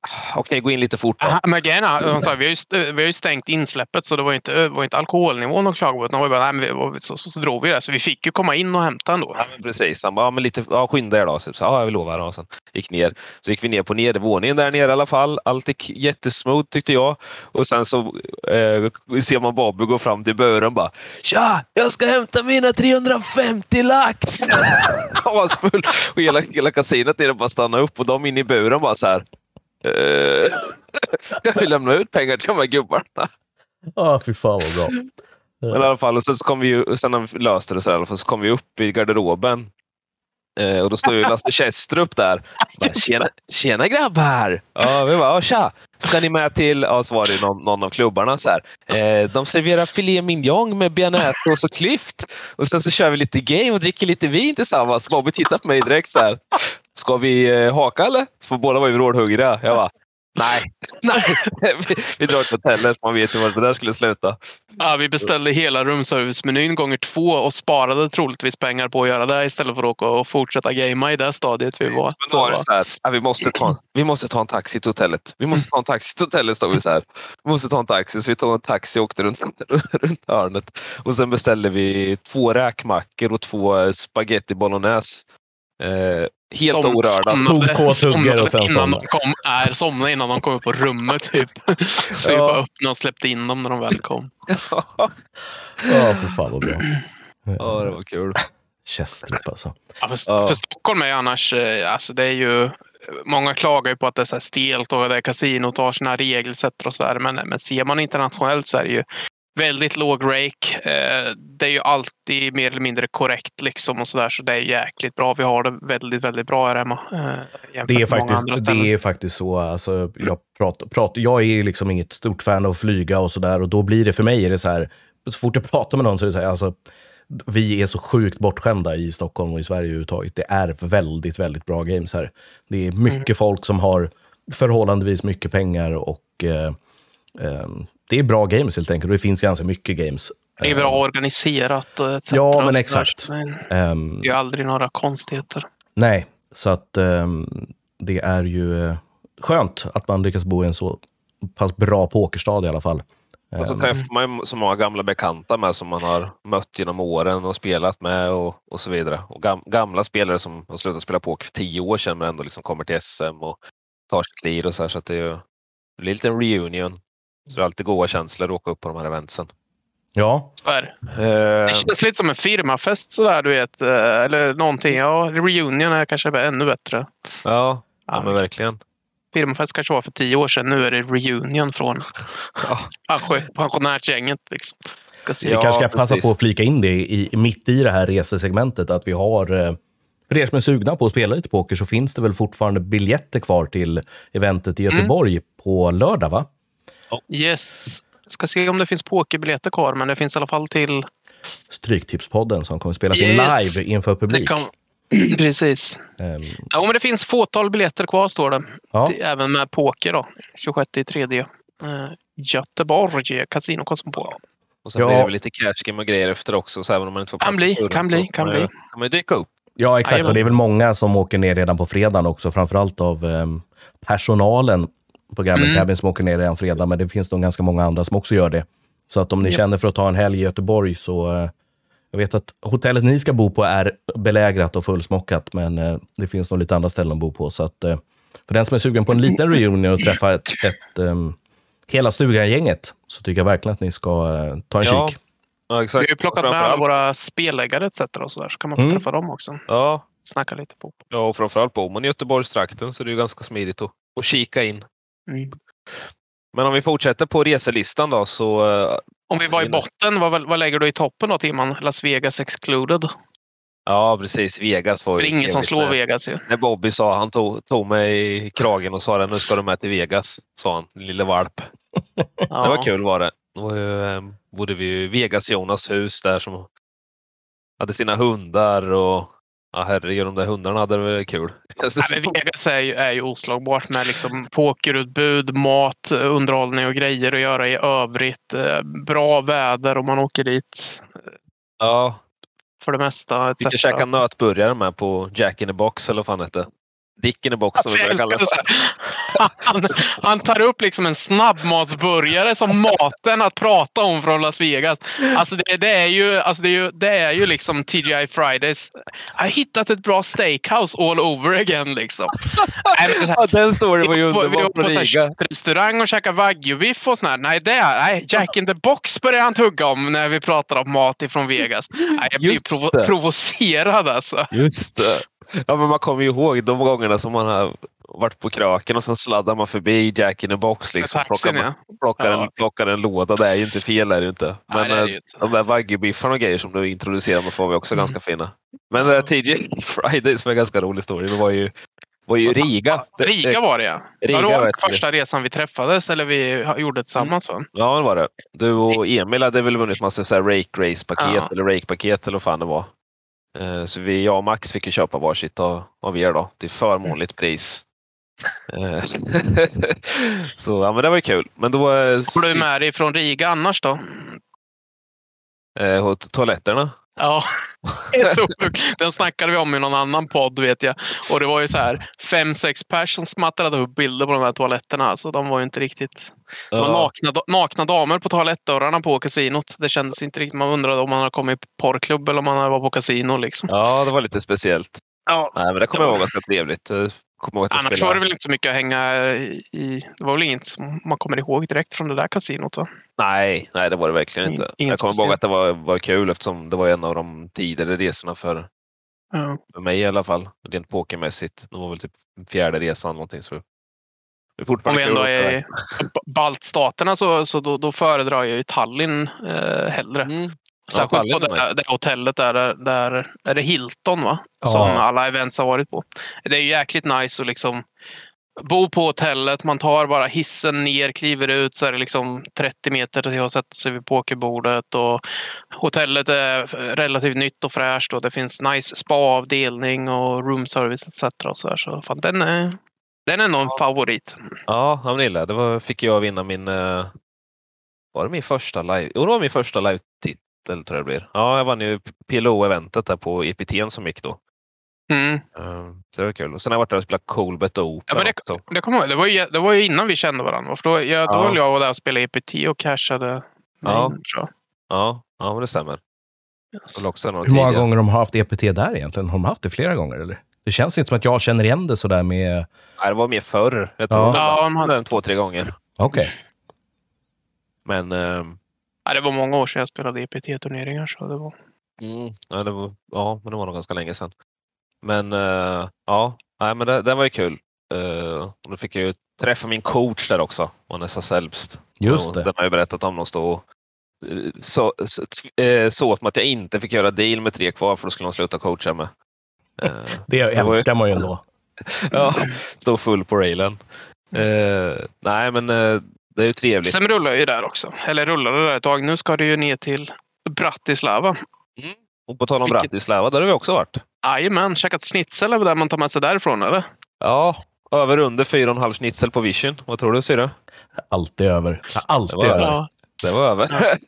"Ah, Okej, gå in lite fort då. Aha, Men grejen är, vi, har ju, vi har ju stängt insläppet så det var inte, var inte alkoholnivån att klaga på. Det var bara, nej, vi, så, så, så drog vi det. Så vi fick ju komma in och hämta ändå. Ja, men precis. Han bara, ja, men lite, ja, skynda er då. Så, ja, jag lovar. Och sen gick ner. Så gick vi ner på nedervåningen där nere i alla fall. Allt gick jättesmooth tyckte jag. Och sen så eh, ser man Bobby gå fram till bören bara Tja! Jag ska hämta mina 350 lax! Han var så full. Och hela, hela kasinot nere bara stannade upp och de inne i buren bara så här. Eh, jag vill lämna ut pengar till de här gubbarna. Ja, fy fan vad bra. Men i alla fall, och sen så kom vi ju, sen när vi löste det så, här, så kom vi upp i garderoben. Eh, och då står ju Lasse Chestrup där. Bara, tjena, tjena grabbar! Ja, vi bara, ja, tja! Ska ni med till, ja så var det någon, någon av klubbarna så här. Eh, de serverar filé mignon med bearnaisesås och klyft. Och sen så kör vi lite game och dricker lite vin tillsammans. Bobby tittar på mig direkt så här. Ska vi eh, haka eller? För båda var ju vrålhungriga. Jag bara, nej, nej. vi, vi drar till hotellet. Man vet ju var det där skulle sluta. Ja, vi beställde hela rumservicemenyn gånger två och sparade troligtvis pengar på att göra det istället för att åka och fortsätta gamea i det stadiet vi var. Men då var det så här, ja, vi, måste ta, vi måste ta en taxi till hotellet. Vi måste ta en taxi till hotellet, stod vi så här. Vi måste ta en taxi. Så vi tog en taxi och åkte runt, runt hörnet. Och sen beställde vi två räkmackor och två eh, spaghetti bolognese. Eh, helt De orörda. somnade- Tog två tuggor och sen innan somnade. de kom, nej, somnade innan de kom upp på rummet typ. Så vi Ja. bara öppnade och släppte in dem när de väl kom. Ja, fy fan vad bra. ja, det var kul. Chestrup alltså. Ja, för, Ja. för Stockholm är ju annars, eh, alltså det är ju många klagar ju på att det är så här stelt och det är kasinot har sina regelsätt och så där. Men, men ser man internationellt så är det ju väldigt låg rake. Eh, det är ju alltid mer eller mindre korrekt liksom och så där. Så det är jäkligt bra. Vi har det väldigt, väldigt bra här hemma. Eh, Det är, faktiskt, det är faktiskt så. Alltså, jag, pratar, pratar, jag är liksom inget stort fan av att flyga och sådär. Och då blir det för mig, är det så här, så fort jag pratar med någon så är det så här, alltså, vi är så sjukt bortskämda i Stockholm och i Sverige överhuvudtaget. Det är väldigt, väldigt bra games här. Det är mycket Mm. folk som har förhållandevis mycket pengar och eh, det är bra games helt enkelt. Och det finns ganska mycket games. Det är bra organiserat och etc. Ja, men exakt. Det Ehm, är ju aldrig några konstigheter. Nej, så att ehm, det är ju eh, skönt att man lyckas bo i en så pass bra pokerstad i alla fall. Och så Ehm, träffar man ju så många gamla bekanta med som man har mött genom åren och spelat med och, och så vidare. Och gam, gamla spelare som har slutat spela poker för tio år sedan men ändå liksom kommer till SM och tar sitt lir och så här. Så att det, är ju, det blir lite en reunion. Så det är alltid goda känslor att åka upp på de här eventsen. Ja, det. Eh, Det känns lite som en firmafest sådär, du vet. eh, Eller någonting. Ja, reunion är kanske ännu bättre. ja, ja, men verkligen. Firmafest kanske var för tio år sedan. Nu är det reunion från Ja. pension- pensionärsgänget. Liksom. Vi Ja, kanske ska passa precis. på att flika in det i, mitt i det här resesegmentet att vi har eh, för er som är sugna på att spela lite poker så finns det väl fortfarande biljetter kvar till eventet i Göteborg på lördag, va? Yes. Ska se om det finns pokerbiljetter kvar, men det finns i alla fall till... Stryktipspodden som kommer spelas in Yes! live inför publik. kan... Precis. Ehm, Ja, men det finns fåtal biljetter kvar står det. ja. Även med poker då. 26 i tredje. Eh, Göteborg, Casino Cosmopol. Och sen Ja. blir det väl lite cash game och grejer efter också. Så även om man inte får Kan bli, kan bli, kan bli. kan man ju dyka upp. Ja, exakt. Och det är väl många som åker ner redan på fredagen också, framförallt av ehm, personalen på Gambling Mm. Cabin som åker ner redan fredag, men det finns nog ganska många andra som också gör det. Så att om ni Ja. känner för att ta en helg i Göteborg så... eh, jag vet att hotellet ni ska bo på är belägrat och fullsmockat, men eh, det finns nog lite andra ställen att bo på. Så att, eh, för den som är sugen på en liten reunion och träffa ett, ett ehm, hela stugan-gänget så tycker jag verkligen att ni ska eh, ta en Ja, kik. Ja, Vi exakt. har ju plockat med alla våra spelläggare etc. Och så, där, så kan man få Mm. träffa dem också. Ja, Snacka lite på. ja, och framförallt bor man i Göteborgstrakten så det är ju ganska smidigt att, att kika in. Mm. Men om vi fortsätter på reselistan då så eh, Om vi var i botten, vad, vad lägger du i toppen då Timman? Las Vegas excluded? ja precis, Vegas var Det ju är ingen som slår med- Vegas ju. När Bobby sa, han tog, tog mig i kragen och sa det, nu ska du med till Vegas, sa han, lille valp. Det var kul var det. Då var ju, eh, bodde vi i Vegas-Jonas hus där som hade sina hundar och ja herregud, de där hundarna hade det väl kul. Ja, men Vegas är ju, är ju oslagbart med liksom pokerutbud, mat, underhållning och grejer att göra i övrigt. Eh, Bra väder om man åker dit Ja, för det mesta. fick jag käka Alltså. nötburgare med på Jack in the box eller vad fan hette. Dick in the box som Alltså, vi jag brukar kalla älskar det. det så här. han, han tar upp liksom en snabbmatsburgare som maten att prata om från Las Vegas. Alltså det, det, är, ju, alltså det, är, ju, det är ju liksom TGI Fridays. Jag har hittat ett bra steakhouse all over again. Liksom. Nej, här, Ja, den storyn var ju vi var på, vi var underbar på från så här Riga. restaurang och käkade wagyu-biff och sånt Nej, det, nej, Jack in the box börjar han tugga om när vi pratar om mat ifrån Vegas. Nej, jag blir provo provocerad alltså. Just det. Ja, men man kommer ju ihåg de gångerna som man har varit på kröken och sen sladdar man förbi Jack in the box. Liksom, Med taxin, plockar, ja. plockar, Ja. en, plockar en låda. Det är ju inte fel. Är det inte. Men Nej, det eh, inte. de där wagyu-biffarna och grejer som du introducerar med får vi också Mm. ganska fina. Men det där TJ Friday som är en ganska rolig story. Det var ju, var ju Riga. Riga var det ja. Riga ja det var första resan vi träffades eller vi gjorde tillsammans. va? Ja, det var det. Du och Emil hade väl vunnit massa så här rake race-paket eller rake-paket eller vad fan det var. Eh, Så vi, jag och Max fick ju köpa varsitt av, av er då till förmånligt pris. Eh, så ja, men det var ju kul. Men då Har du med dig från Riga annars då? eh, toaletterna. Ja, så. Den snackade vi om i någon annan podd vet jag. Och det var ju så här fem, sex pers som smattrade upp bilder på de här toaletterna. Alltså, de var ju inte riktigt... Det var nakna, nakna damer på toalettdörrarna på kasinot. Det kändes inte riktigt. Man undrade om man hade kommit på porrklubb eller om man hade varit på kasino. Liksom. ja, det var lite speciellt. Ja. Nej, men det kommer jag ihåg ganska trevligt. Annars spelade- var det väl inte så mycket att hänga i. Det var väl inget som man kommer ihåg direkt från det där kasinot va? Nej, nej, det var det verkligen inte. inget jag kommer ihåg att det var, var kul eftersom det var en av de tidigare resorna för Ja. För mig i alla fall. Rent pokermässigt. Det var väl typ fjärde resan någonting. Så Om vi ändå är i baltstaterna så, så då, då föredrar jag ju Tallinn eh, hellre. Mm. Särskilt Tallinn på det, nice. det hotellet där, där, där är det Hilton va? Ja. Som alla events har varit på. Det är ju jäkligt nice att liksom bo på hotellet. Man tar bara hissen ner, kliver ut så är det liksom 30 meter till att sätta sig vid pokerbordet. Och hotellet är relativt nytt och fräscht och det finns nice spa-avdelning och room service etc. Och så där. så fan, den, är, den är nog en favorit. Ja, ja, men det gillar. Det var, fick jag vinna min... eh, Var det min första live? Jo, det var min första live-titel tror jag det blir. Ja, jag vann ju PLO-eventet där på EPT'n som gick då. Mm. Eh, Så det var kul. Och sen har jag varit där och spelat Coolbet Open Ja, men det- också. Det, ihåg. det, var ju, det var ju innan vi kände varandra. För då, jag, då Ja. höll jag var där och spelade EPT och cashade. Ja. in. Ja, ja men det stämmer. Yes. Hur många gånger de har haft EPT där egentligen? Har de haft det flera gånger eller? Det känns inte som att jag känner igen det sådär med... Nej, det var mer förr. Jag tror Ja. Ja, de hade- en, två, tre gånger. Okej. Men ehm, Ja, det var många år sedan jag spelade EPT-turneringar. Så det var... Mm, ja, det var, ja, men det var nog ganska länge sedan. Men eh, ja, nej, men det, den var ju kul. Uh, och då fick jag ju träffa min coach där också, Vanessa Selbst. Just Och det. Den har jag berättat om. De stod eh, så, så, eh, så åt mig att jag inte fick göra deal med tre kvar för då skulle de sluta coacha mig. Eh, Det älskar man ju ändå. ja, stod full på railen. Eh, nej, men eh, det är ju trevligt. Sen rullar jag ju där också. Eller rullar det där ett tag. Nu ska det ju ner till Bratislava. Och på tal om Vilket- Bratislava, där har vi också varit. Jajamän, käkat schnitzel är väl det man tar med sig därifrån eller? Ja, över under 4,5 schnitzel på Vision. Vad tror du syrra? Alltid över. Alltid över. Ja. Det var över.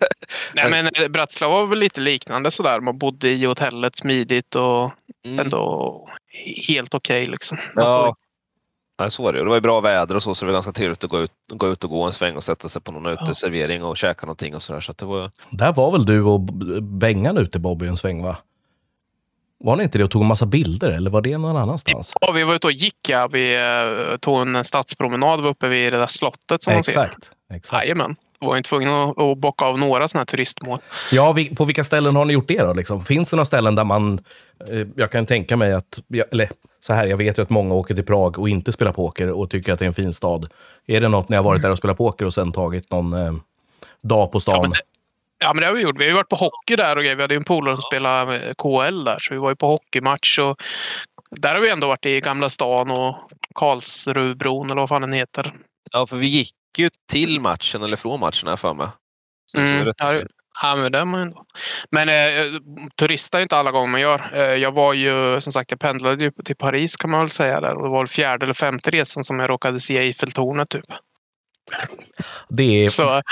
Nej, men eh, Bratislava var väl lite liknande sådär. Man bodde i hotellet smidigt och Mm. ändå helt okej liksom. Ja, Alltså, Nej, så var det. Det var ju bra väder och så, så det var ganska trevligt att gå ut, gå ut och gå en sväng och sätta sig på någon uteservering och käka någonting och sådär. Så det var, Där var väl du och Bengan ute Bobby en sväng va? Var ni inte det och tog en massa bilder eller var det någon annanstans? ja, vi var ute och gick. Ja. Vi eh, tog en stadspromenad var uppe vid det där slottet som man ser. Exakt. Exakt. Jajamän. Var ju tvungna att, att bocka av några sådana här turistmål. Ja, på vilka ställen har ni gjort det då? Liksom? Finns det några ställen där man... Eh, jag kan tänka mig att... Eller så här, jag vet ju att många åker till Prag och inte spelar poker och tycker att det är en fin stad. Är det något ni har varit där och spelat poker och sen tagit någon eh, dag på stan? Ja, men det- Ja, men det har vi gjort. Vi har ju varit på hockey där och grejer. Vi hade ju en polare som spelade KL där, så vi var ju på hockeymatch. Och där har vi ändå varit i Gamla stan och Karlsrubron eller vad fan den heter. ja, för vi gick ju till matchen eller från matchen här för mig. Mm, ja, men det är man ändå. Men eh, turista är inte alla gånger man gör. Eh, jag var ju, som sagt, jag pendlade ju till Paris kan man väl säga där. Och det var väl fjärde eller femte resan som jag råkade se Eiffeltornet typ. Det är... Så,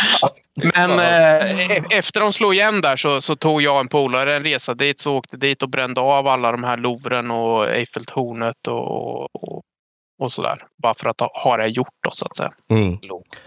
men eh, e- efter de slog igen där så, så tog jag en polare en resa dit. Så åkte dit och brände av alla de här Louvren och Eiffeltornet och, och, och sådär. Bara för att ha, ha det gjort då så att säga. Mm.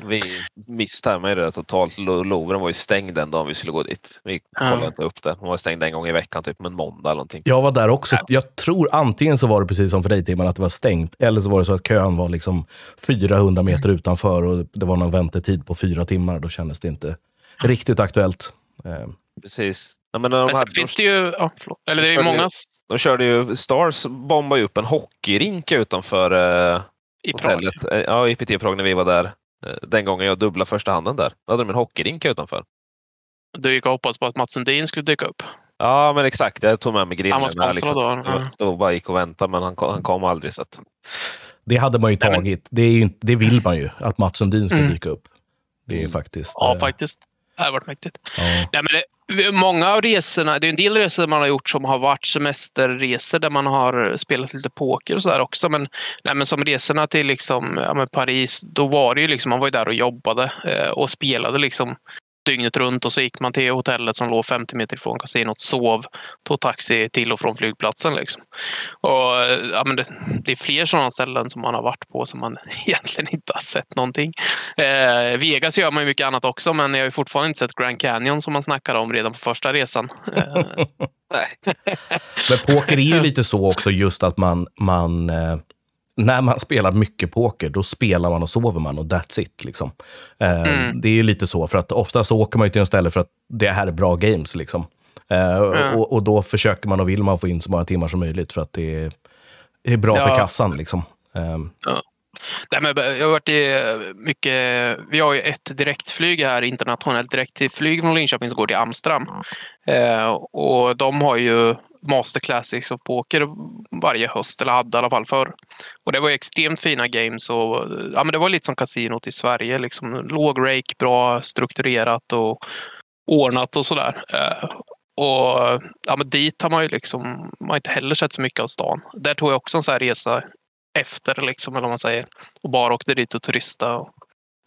Vi missade det totalt. Lo- Louvren var ju stängd den dagen vi skulle gå dit. Vi kollade Ja. inte upp det. Den var stängd en gång i veckan, typ en måndag eller någonting. Jag var där också. Jag tror antingen så var det precis som för dig Timman, att det var stängt. Eller så var det så att kön var liksom 400 meter utanför och det var någon väntetid på fyra timmar. Då kändes det inte riktigt aktuellt. Eh, Precis. Ja, men när de, Men hade, finns det ju... Ja, förlåt. Eller det är körde ju- många de körde ju, Stars bombade ju upp en hockeyrink utanför eh, i Prag. hotellet. Eh, Ja, i PT Prag när vi var där. Eh, Den gången jag dubblade första handen där. Då hade de en hockeyrink utanför. Du gick och hoppades på att Mats Sundin skulle dyka upp. Ja, men exakt. Jag tog med mig grillen. Han var där, sponsrad då, Jag ja. och bara gick och väntade, men han kom, han kom aldrig. Så att, det hade man ju Nej, men- tagit. Det, är ju, det vill man ju, att Mats Sundin ska Mm. dyka upp. Det är Mm. faktiskt... Ja, eh, faktiskt. Det har varit mäktigt. ja. Nej, men det, många av resorna, det är en del resor man har gjort som har varit semesterresor där man har spelat lite poker och sådär också. Men, nej, men som resorna till liksom, ja, Paris, då var det ju liksom, man var ju där och jobbade eh, och spelade liksom dygnet runt och så gick man till hotellet som låg 50 meter ifrån kasinot, sov, tog taxi till och från flygplatsen. Liksom. Och, ja, men det, det är fler sådana ställen som man har varit på som man egentligen inte har sett någonting. Eh, Vegas gör man ju mycket annat också, men jag har ju fortfarande inte sett Grand Canyon som man snackade om redan på första resan. Eh. Men poker är ju lite så också, just att man, man eh, när man spelar mycket poker, då spelar man och sover man och that's it. Liksom. Eh, Mm. Det är ju lite så, för att ofta så åker man ju till en ställe för att det här är bra games. Liksom. Eh, och, och då försöker man och vill man få in så många timmar som möjligt för att det är, är bra Ja. för kassan. Liksom. Eh, Nej, men jag har varit i eh, mycket, vi har ju ett direktflyg här, internationellt direktflyg från Linköping som går till Amsterdam. Eh, och de har ju Master Classics liksom och poker varje höst, eller hade i alla fall förr. Och det var ju extremt fina games och ja, men det var lite som kasinot i Sverige. Liksom, låg rake, bra strukturerat och ordnat och sådär. Eh, och ja, men dit har man ju liksom, man har inte heller sett så mycket av stan. Där tog jag också en sån här resa efter, liksom, eller vad man säger. Och bara åkte dit och turista.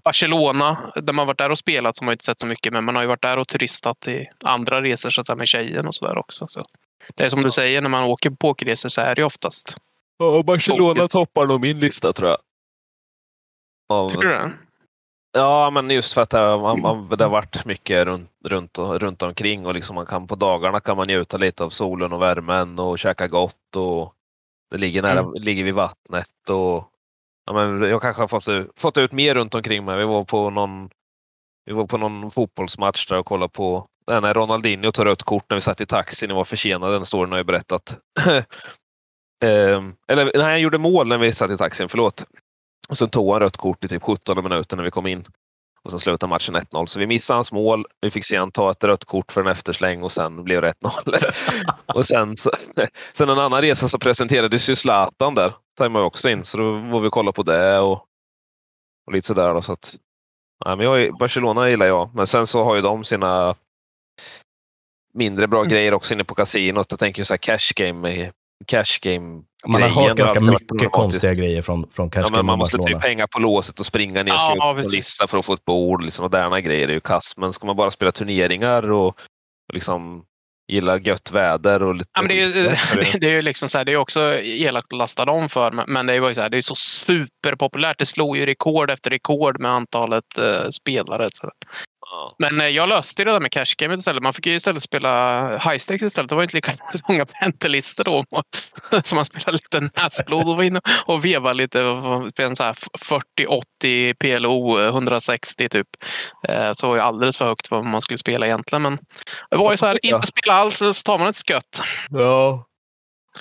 Barcelona, där man varit där och spelat, har man inte sett så mycket, men man har ju varit där och turistat i andra resor så att säga, med tjejen och sådär också. Så det är som du säger, när man åker på pokerresor så är det oftast. Ja, Barcelona Fokus. toppar nog min lista tror jag. Av, Tycker du det? Ja, men just för att det, man, man, det har varit mycket runt, runt, runt omkring och liksom man kan, på dagarna kan man njuta lite av solen och värmen och käka gott och det ligger, nära, Mm. ligger vid vattnet. Och, ja, men jag kanske har fått, ut- fått ut mer runt omkring mig. Vi var på någon, vi var på någon fotbollsmatch där och kollade på när Ronaldinho tog rött kort när vi satt i taxin och var försenade. Den storyn har jag berättat. Ehm, eller nej, han gjorde mål när vi satt i taxin, förlåt. Och sen tog han rött kort i typ 17 minuter när vi kom in. Och sen slutade matchen 1-0. Så vi missade hans mål. Vi fick se ta ett rött kort för en eftersläng och sen blev det 1-0. och sen, så, sen en annan resa så presenterades ju Zlatan där. Tajmade också in. Så då var vi och kolla på det och, och lite sådär. Då, så att, nej, men jag, Barcelona gillar jag. Men sen så har ju de sina mindre bra Mm. grejer också inne på kasinot. Jag tänker ju så här cash game. Cash game man har hört ganska mycket konstiga grejer från, från Cash Ja, Game men man och måste typ hänga på låset och springa ner och Ja, skriva precis. en lista för att få ett bord. Liksom, och därna grejer är ju kass. Men ska man bara spela turneringar och, och liksom gilla gött väder och lite... Ja, men det, är ju, är det- det, är ju liksom så här, det är också elakt att lasta dem för, men- det var ju så här, det är så superpopulärt. Det slog ju rekord efter rekord med antalet eh, spelare. Så. Ja. Men eh, jag löste det där med cash game istället. Man fick ju istället spela high stakes istället. Det var inte lika långa väntelistor då. Så man spelade lite näsblod och var inne och vevade lite. spelade så här 40-80 PLO, eh, 160 typ. Eh, Så var ju alldeles för högt vad man skulle spela egentligen. Men det var ju så här, inte spela alls så tar man ett skött. Ja.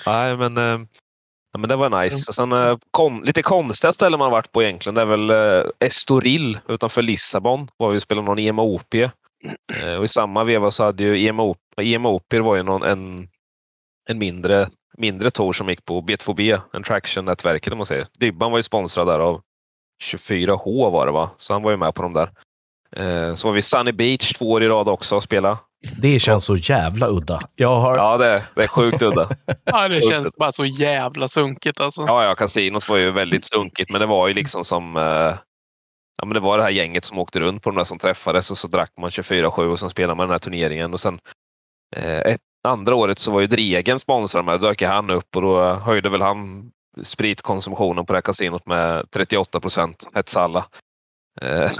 Nej, men, eh, ja, men det var nice. Och sen, eh, kon, lite konstiga ställen man varit på egentligen. Det är väl eh, Estoril utanför Lissabon. Var och spelade någon EMOP. Eh, och I samma veva så hade ju EMOP, EMOP var ju någon, en, en mindre, mindre tour som gick på B2B, en traction-nätverket om man säger. Dybban var ju sponsrad där av 24H var det va? Så han var ju med på de där. Så var vi Sunny Beach två år i rad också och spela. Det känns så jävla udda. Jag har, Ja, det, det är sjukt udda. Ja, det känns bara så jävla sunkigt alltså. Ja, ja, kasinot var ju väldigt sunkigt, men det var ju liksom som... Eh, ja, men det var det här gänget som åkte runt på de där som träffades och så drack man 24-7 och sen spelade man den här turneringen. Och sen eh, ett, andra året så var ju Dregen sponsrad med. Då dök han upp och då höjde väl han spritkonsumtionen på det här kasinot med 38 procent. Hets alla. Eh,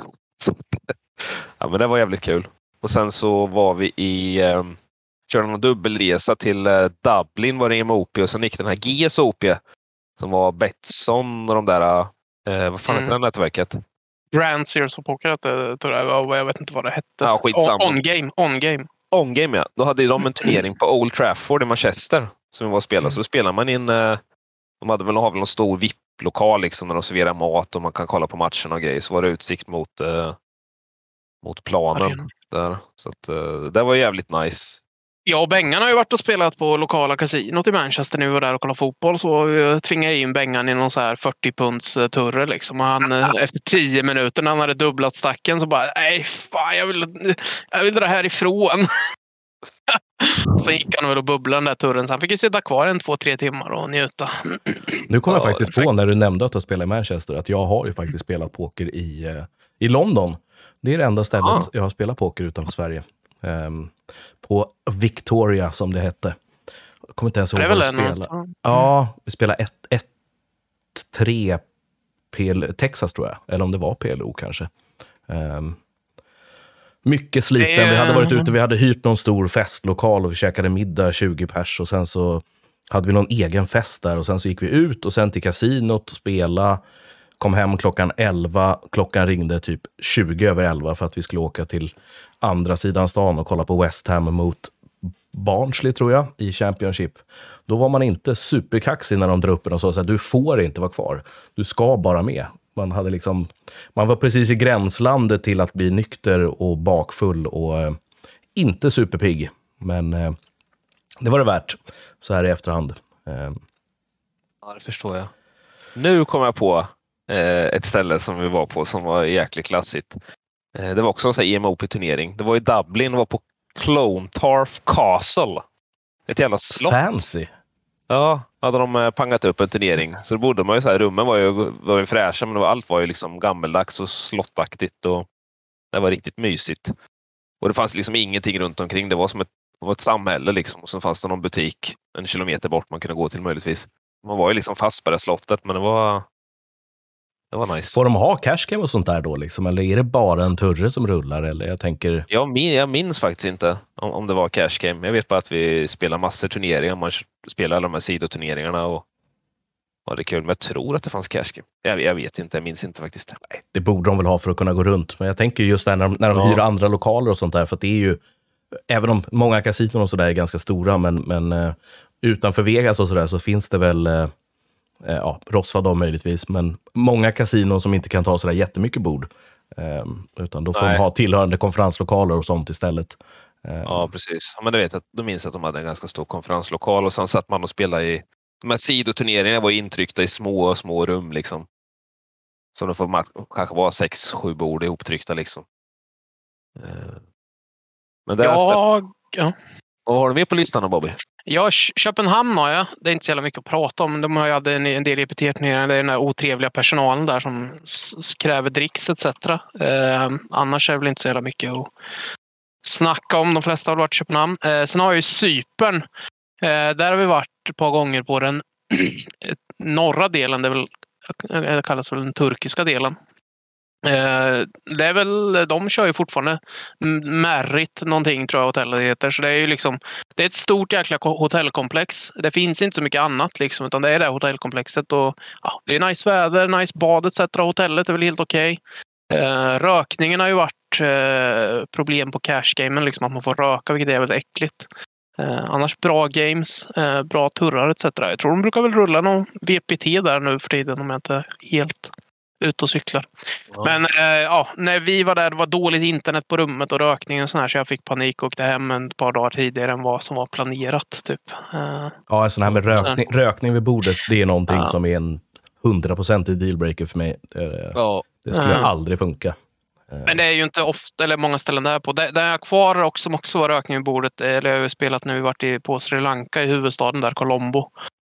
ja, men det var jävligt kul. Och sen så var vi i eh, körde någon dubbelresa till eh, Dublin var det MOP och sen gick den här GSOP som var Betsson och de där, eh, vad fan Mm. heter det nätverket? Grand Series of Poker, tror jag, jag vet inte vad det hette. Ja, skitsamma. On, on game, on game. On-game ja. Då hade de en turnering på Old Trafford i Manchester som vi var och spelade. Så då spelar man in, eh, de hade väl, har väl någon stor VIP-lokal liksom, där de serverar mat och man kan kolla på matcherna och grejer. Så var det utsikt mot, eh, mot planen. Där. Så att, eh, det var jävligt nice. Jag och Bengan har ju varit och spelat på lokala kasinot i Manchester nu och där och kollat fotboll. Så jag tvingade in Bengan i någon så här 40 punds turre liksom. Och han, eh, efter 10 minuter när han hade dubblat stacken så bara, nej fan jag vill, jag vill dra härifrån. Sen gick han väl och bubblade den där turren. Så han fick ju sitta kvar en, två, tre timmar och njuta. Nu kom jag Ja, faktiskt på när du nämnde att du spelar i Manchester att jag har ju faktiskt spelat poker i, eh, i London. Det är det enda stället Ah. jag har spelat poker utanför Sverige. Ehm, på Victoria som det hette. Jag kommer inte ens ihåg är vad väl vi spelade. Ja, vi spelade 1-3 PL Texas tror jag. Eller om det var PLO kanske. Ehm, mycket sliten. Det- Vi hade varit ute, vi hade hyrt någon stor festlokal och vi käkade middag 20 pers och sen så hade vi någon egen fest där och sen så gick vi ut och sen till kasinot och spela. Kom hem klockan 11. Klockan ringde typ 20 över 11 för att vi skulle åka till andra sidan stan och kolla på West Ham mot Barnsley tror jag, i Championship. Då var man inte superkaxig när de drar upp en och sa så här, du får inte vara kvar. Du ska bara med. Man, hade liksom, man var precis i gränslandet till att bli nykter och bakfull och eh, inte superpigg. Men eh, det var det värt, så här i efterhand. Eh, Ja, det förstår jag. Nu kom jag på ett ställe som vi var på som var jäkligt klassigt. Eh, det var också en EMOP-turnering. Det var i Dublin, det var på Clontarf Castle. Ett jävla slott. fancy. Ja, hade de eh, pangat upp en turnering. Så då bodde man ju så här, rummen var ju, var ju fräscha men det var, allt var ju liksom gammeldags och slottaktigt och det var riktigt mysigt. Och det fanns liksom ingenting runt omkring. Det var som ett, var ett samhälle liksom och så fanns det någon butik en kilometer bort man kunde gå till möjligtvis. Man var ju liksom fast på det slottet men det var det var nice. Får de ha cashgame och sånt där då? Liksom? Eller är det bara en turre som rullar? Eller jag tänker... Jag, min, jag minns faktiskt inte om, om det var cash game. Jag vet bara att vi spelar massor turneringar. Man spelar alla de här sidoturneringarna och ja, det är kul. Men jag tror att det fanns cash game. Jag, jag vet inte, jag minns inte faktiskt. Det borde de väl ha för att kunna gå runt. Men jag tänker just när de, när de Ja. hyr andra lokaler och sånt där. För det är ju, även om många kasinon och sådär är ganska stora, men, men eh, utanför Vegas och sådär så finns det väl, eh, ja, Rosva då möjligtvis, men många kasinon som inte kan ta sådär jättemycket bord. Eh, utan då får Nej. de ha tillhörande konferenslokaler och sånt istället. Eh, Ja, precis. Ja, men det vet jag, då minns jag att de hade en ganska stor konferenslokal och sen satt man och spelade i... De här sidoturneringarna var intryckta i små, små rum liksom. Som det får kanske vara sex, sju bord ihoptryckta liksom. Eh, Men det är Ja, ja. Vad har du med på listan då, Bobby? Ja, Köpenhamn har jag. Det är inte så jävla mycket att prata om. De har ju hade en, del EPT-turneringar. Det är den där otrevliga personalen där som kräver dricks etc. Eh, annars är det väl inte så jävla mycket att snacka om. De flesta har varit i Köpenhamn. Eh, sen har jag ju Cypern. Eh, där har vi varit ett par gånger på den norra delen. Det är väl, eh, det kallas väl den turkiska delen. Eh, det är väl, de kör ju fortfarande Merritt någonting tror jag hotellet heter. Så det är ju liksom det är ett stort jäkla hotellkomplex. Det finns inte så mycket annat liksom, utan det är det här hotellkomplexet. Och, ja, det är nice väder, nice bad etc. Hotellet är väl helt okej. Eh, rökningen har ju varit eh, problem på cashgamen, liksom att man får röka, vilket är väldigt äckligt. Eh, annars bra games, eh, bra turrar etc. Jag tror de brukar väl rulla någon VPT där nu för tiden om jag inte är helt ute och cyklar. Men eh, ja, när vi var där, det var dåligt internet på rummet och rökningen och sån här, så jag fick panik och åkte hem ett par dagar tidigare än vad som var planerat. Typ. Eh, Ja, sån här med rökning, rökning vid bordet, det är någonting Ja. som är en hundraprocentig dealbreaker för mig. Det, Ja, det skulle Ja. aldrig funka. Eh, Men det är ju inte ofta, eller många ställen där på. Där, där är jag kvar också, som också var rökning vid bordet. Eller jag har spelat när vi varit i, på Sri Lanka i huvudstaden där, Colombo.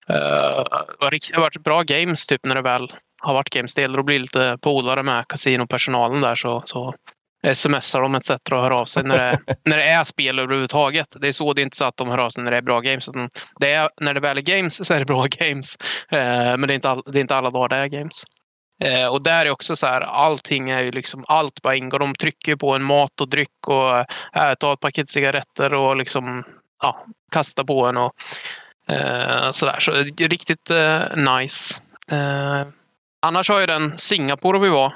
Eh, rikt- det har varit bra games typ när det väl har varit games. Det gäller att bli lite polare med kasinopersonalen där så, så smsar de etc. och hör av sig när det, när det är spel överhuvudtaget. Det är så, det är inte så att de hör av sig när det är bra games. Det är, när det väl är games så är det bra games. Eh, men det är, inte all, det är inte alla dagar det är games. Eh, och där är också så här, allting är ju liksom, allt bara ingår. De trycker på en mat och dryck och äh, tar ett paket cigaretter och liksom, ja, kastar på en och eh, sådär. Så riktigt eh, nice. Annars har ju den Singapore vi var,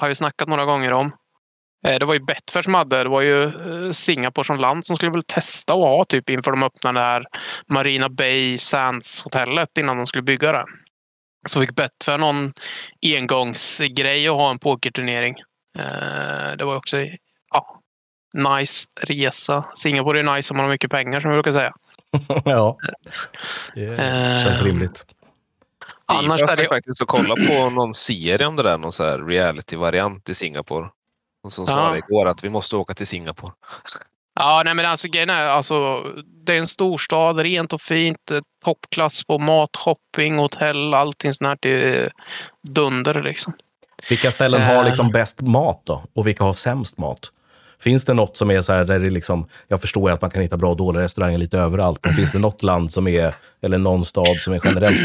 har ju snackat några gånger om. Eh, det var ju Betfair som hade, det var ju eh, Singapore som land som skulle väl testa att ha typ inför de öppnade här Marina Bay Sands hotellet innan de skulle bygga det. Så fick Betfair någon engångsgrej att ha en pokerturnering. Eh, det var också ja, nice resa. Singapore är nice om man har mycket pengar som vi brukar säga. ja, det känns rimligt. Annars jag är det ska faktiskt att kolla på någon serie om det där, någon så här reality-variant i Singapore. Och så sa Ja. det igår att vi måste åka till Singapore. Ja, nej, men alltså grejen är alltså det är en storstad, rent och fint, eh, toppklass på mat, shopping, hotell, allting sånt här. Det är dunder liksom. Vilka ställen Eh. har liksom bäst mat då? Och vilka har sämst mat? Finns det något som är så här där det liksom, jag förstår ju att man kan hitta bra och dåliga restauranger lite överallt, men finns det något land som är, eller någon stad som är generellt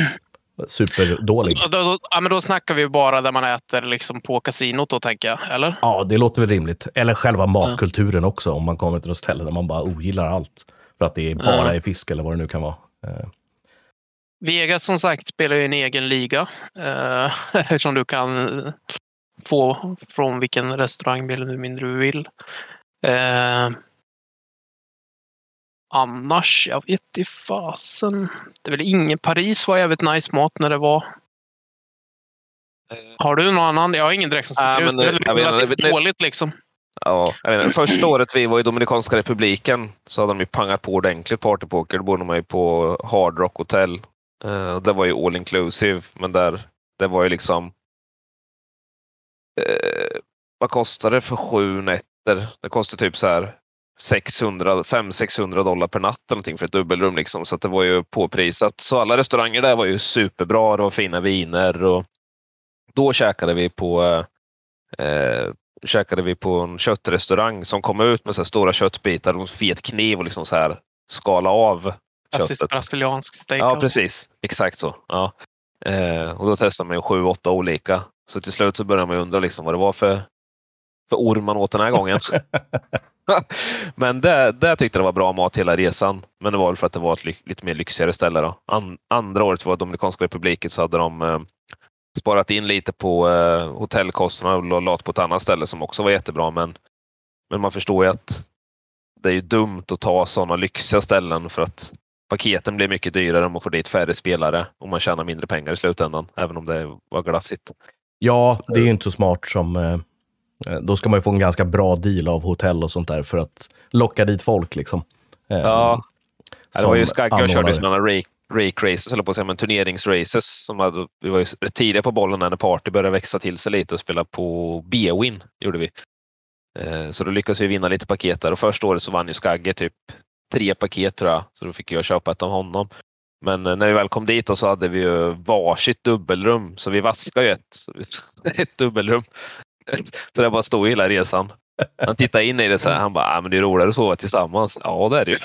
superdålig? Ja, Då, då, ja, men då snackar vi bara där man äter liksom på kasinot då, tänker jag. Eller? Ja, det låter väl rimligt. Eller själva matkulturen också, om man kommer till något ställe där man bara ogillar allt. För att det är bara Ja. är fisk eller vad det nu kan vara. Eh, Vegas som sagt spelar ju en egen liga. Eh, eftersom du kan få från vilken restaurang eller mindre du vill. Eh, annars, jag vet i fasen. Det är väl ingen Paris var jävligt nice mat när det var. Har du någon annan? Jag har ingen direkt som sticker Nej, ut. Det är inte, relativt det- dåligt liksom. Ja, jag inte. Första året vi var i Dominikanska republiken så hade de ju pangat på ordentligt partypoker. Då bodde man ju på Hard Rock Hotel. Uh, det var ju all inclusive, men där det var ju liksom... eh, vad kostade det för sju nätter? Det kostade typ så här 600, 500-600 dollar per natt eller någonting för ett dubbelrum. Liksom. Så att det var ju påprisat. Så alla restauranger där var ju superbra. Det var fina viner. Och då käkade vi på eh, käkade vi på en köttrestaurang som kom ut med så här stora köttbitar och en fet kniv och liksom så här skala av Klassisk brasiliansk steak. Ja, precis. Exakt så. Ja. Eh, och då testade man ju sju, åtta olika. Så till slut så började man ju undra liksom vad det var för, för orm man åt den här gången. Men det, det tyckte jag var bra mat hela resan. Men det var väl för att det var ett lite mer lyxigare ställe. Då. An, andra året var Dominikanska republiken så hade de eh, sparat in lite på eh, hotellkostnaderna och lagt på ett annat ställe som också var jättebra. Men, men man förstår ju att det är ju dumt att ta sådana lyxiga ställen för att paketen blir mycket dyrare om man får dit färre spelare och man tjänar mindre pengar i slutändan, även om det var glassigt. Ja, det är ju inte så smart som... eh, Då ska man ju få en ganska bra deal av hotell och sånt där för att locka dit folk. liksom. Eh, Ja, det var ju Skagge och körde sådana rake, rake races, eller på att säga, men turneringsraces. Som hade, vi var ju tidiga på bollen när Party började växa till sig lite och spela på B-win. gjorde vi. Eh, Så då lyckades vi vinna lite paket där och första året så vann ju Skagge typ tre paket tror jag. Så då fick jag köpa ett av honom. Men när vi väl kom dit så hade vi ju varsitt dubbelrum. Så vi vaskade ju ett, ett dubbelrum. Så det bara stod hela resan. Han tittade in i det så här, han bara, ah, men det är roligare att sova tillsammans. Ja, det är det ju.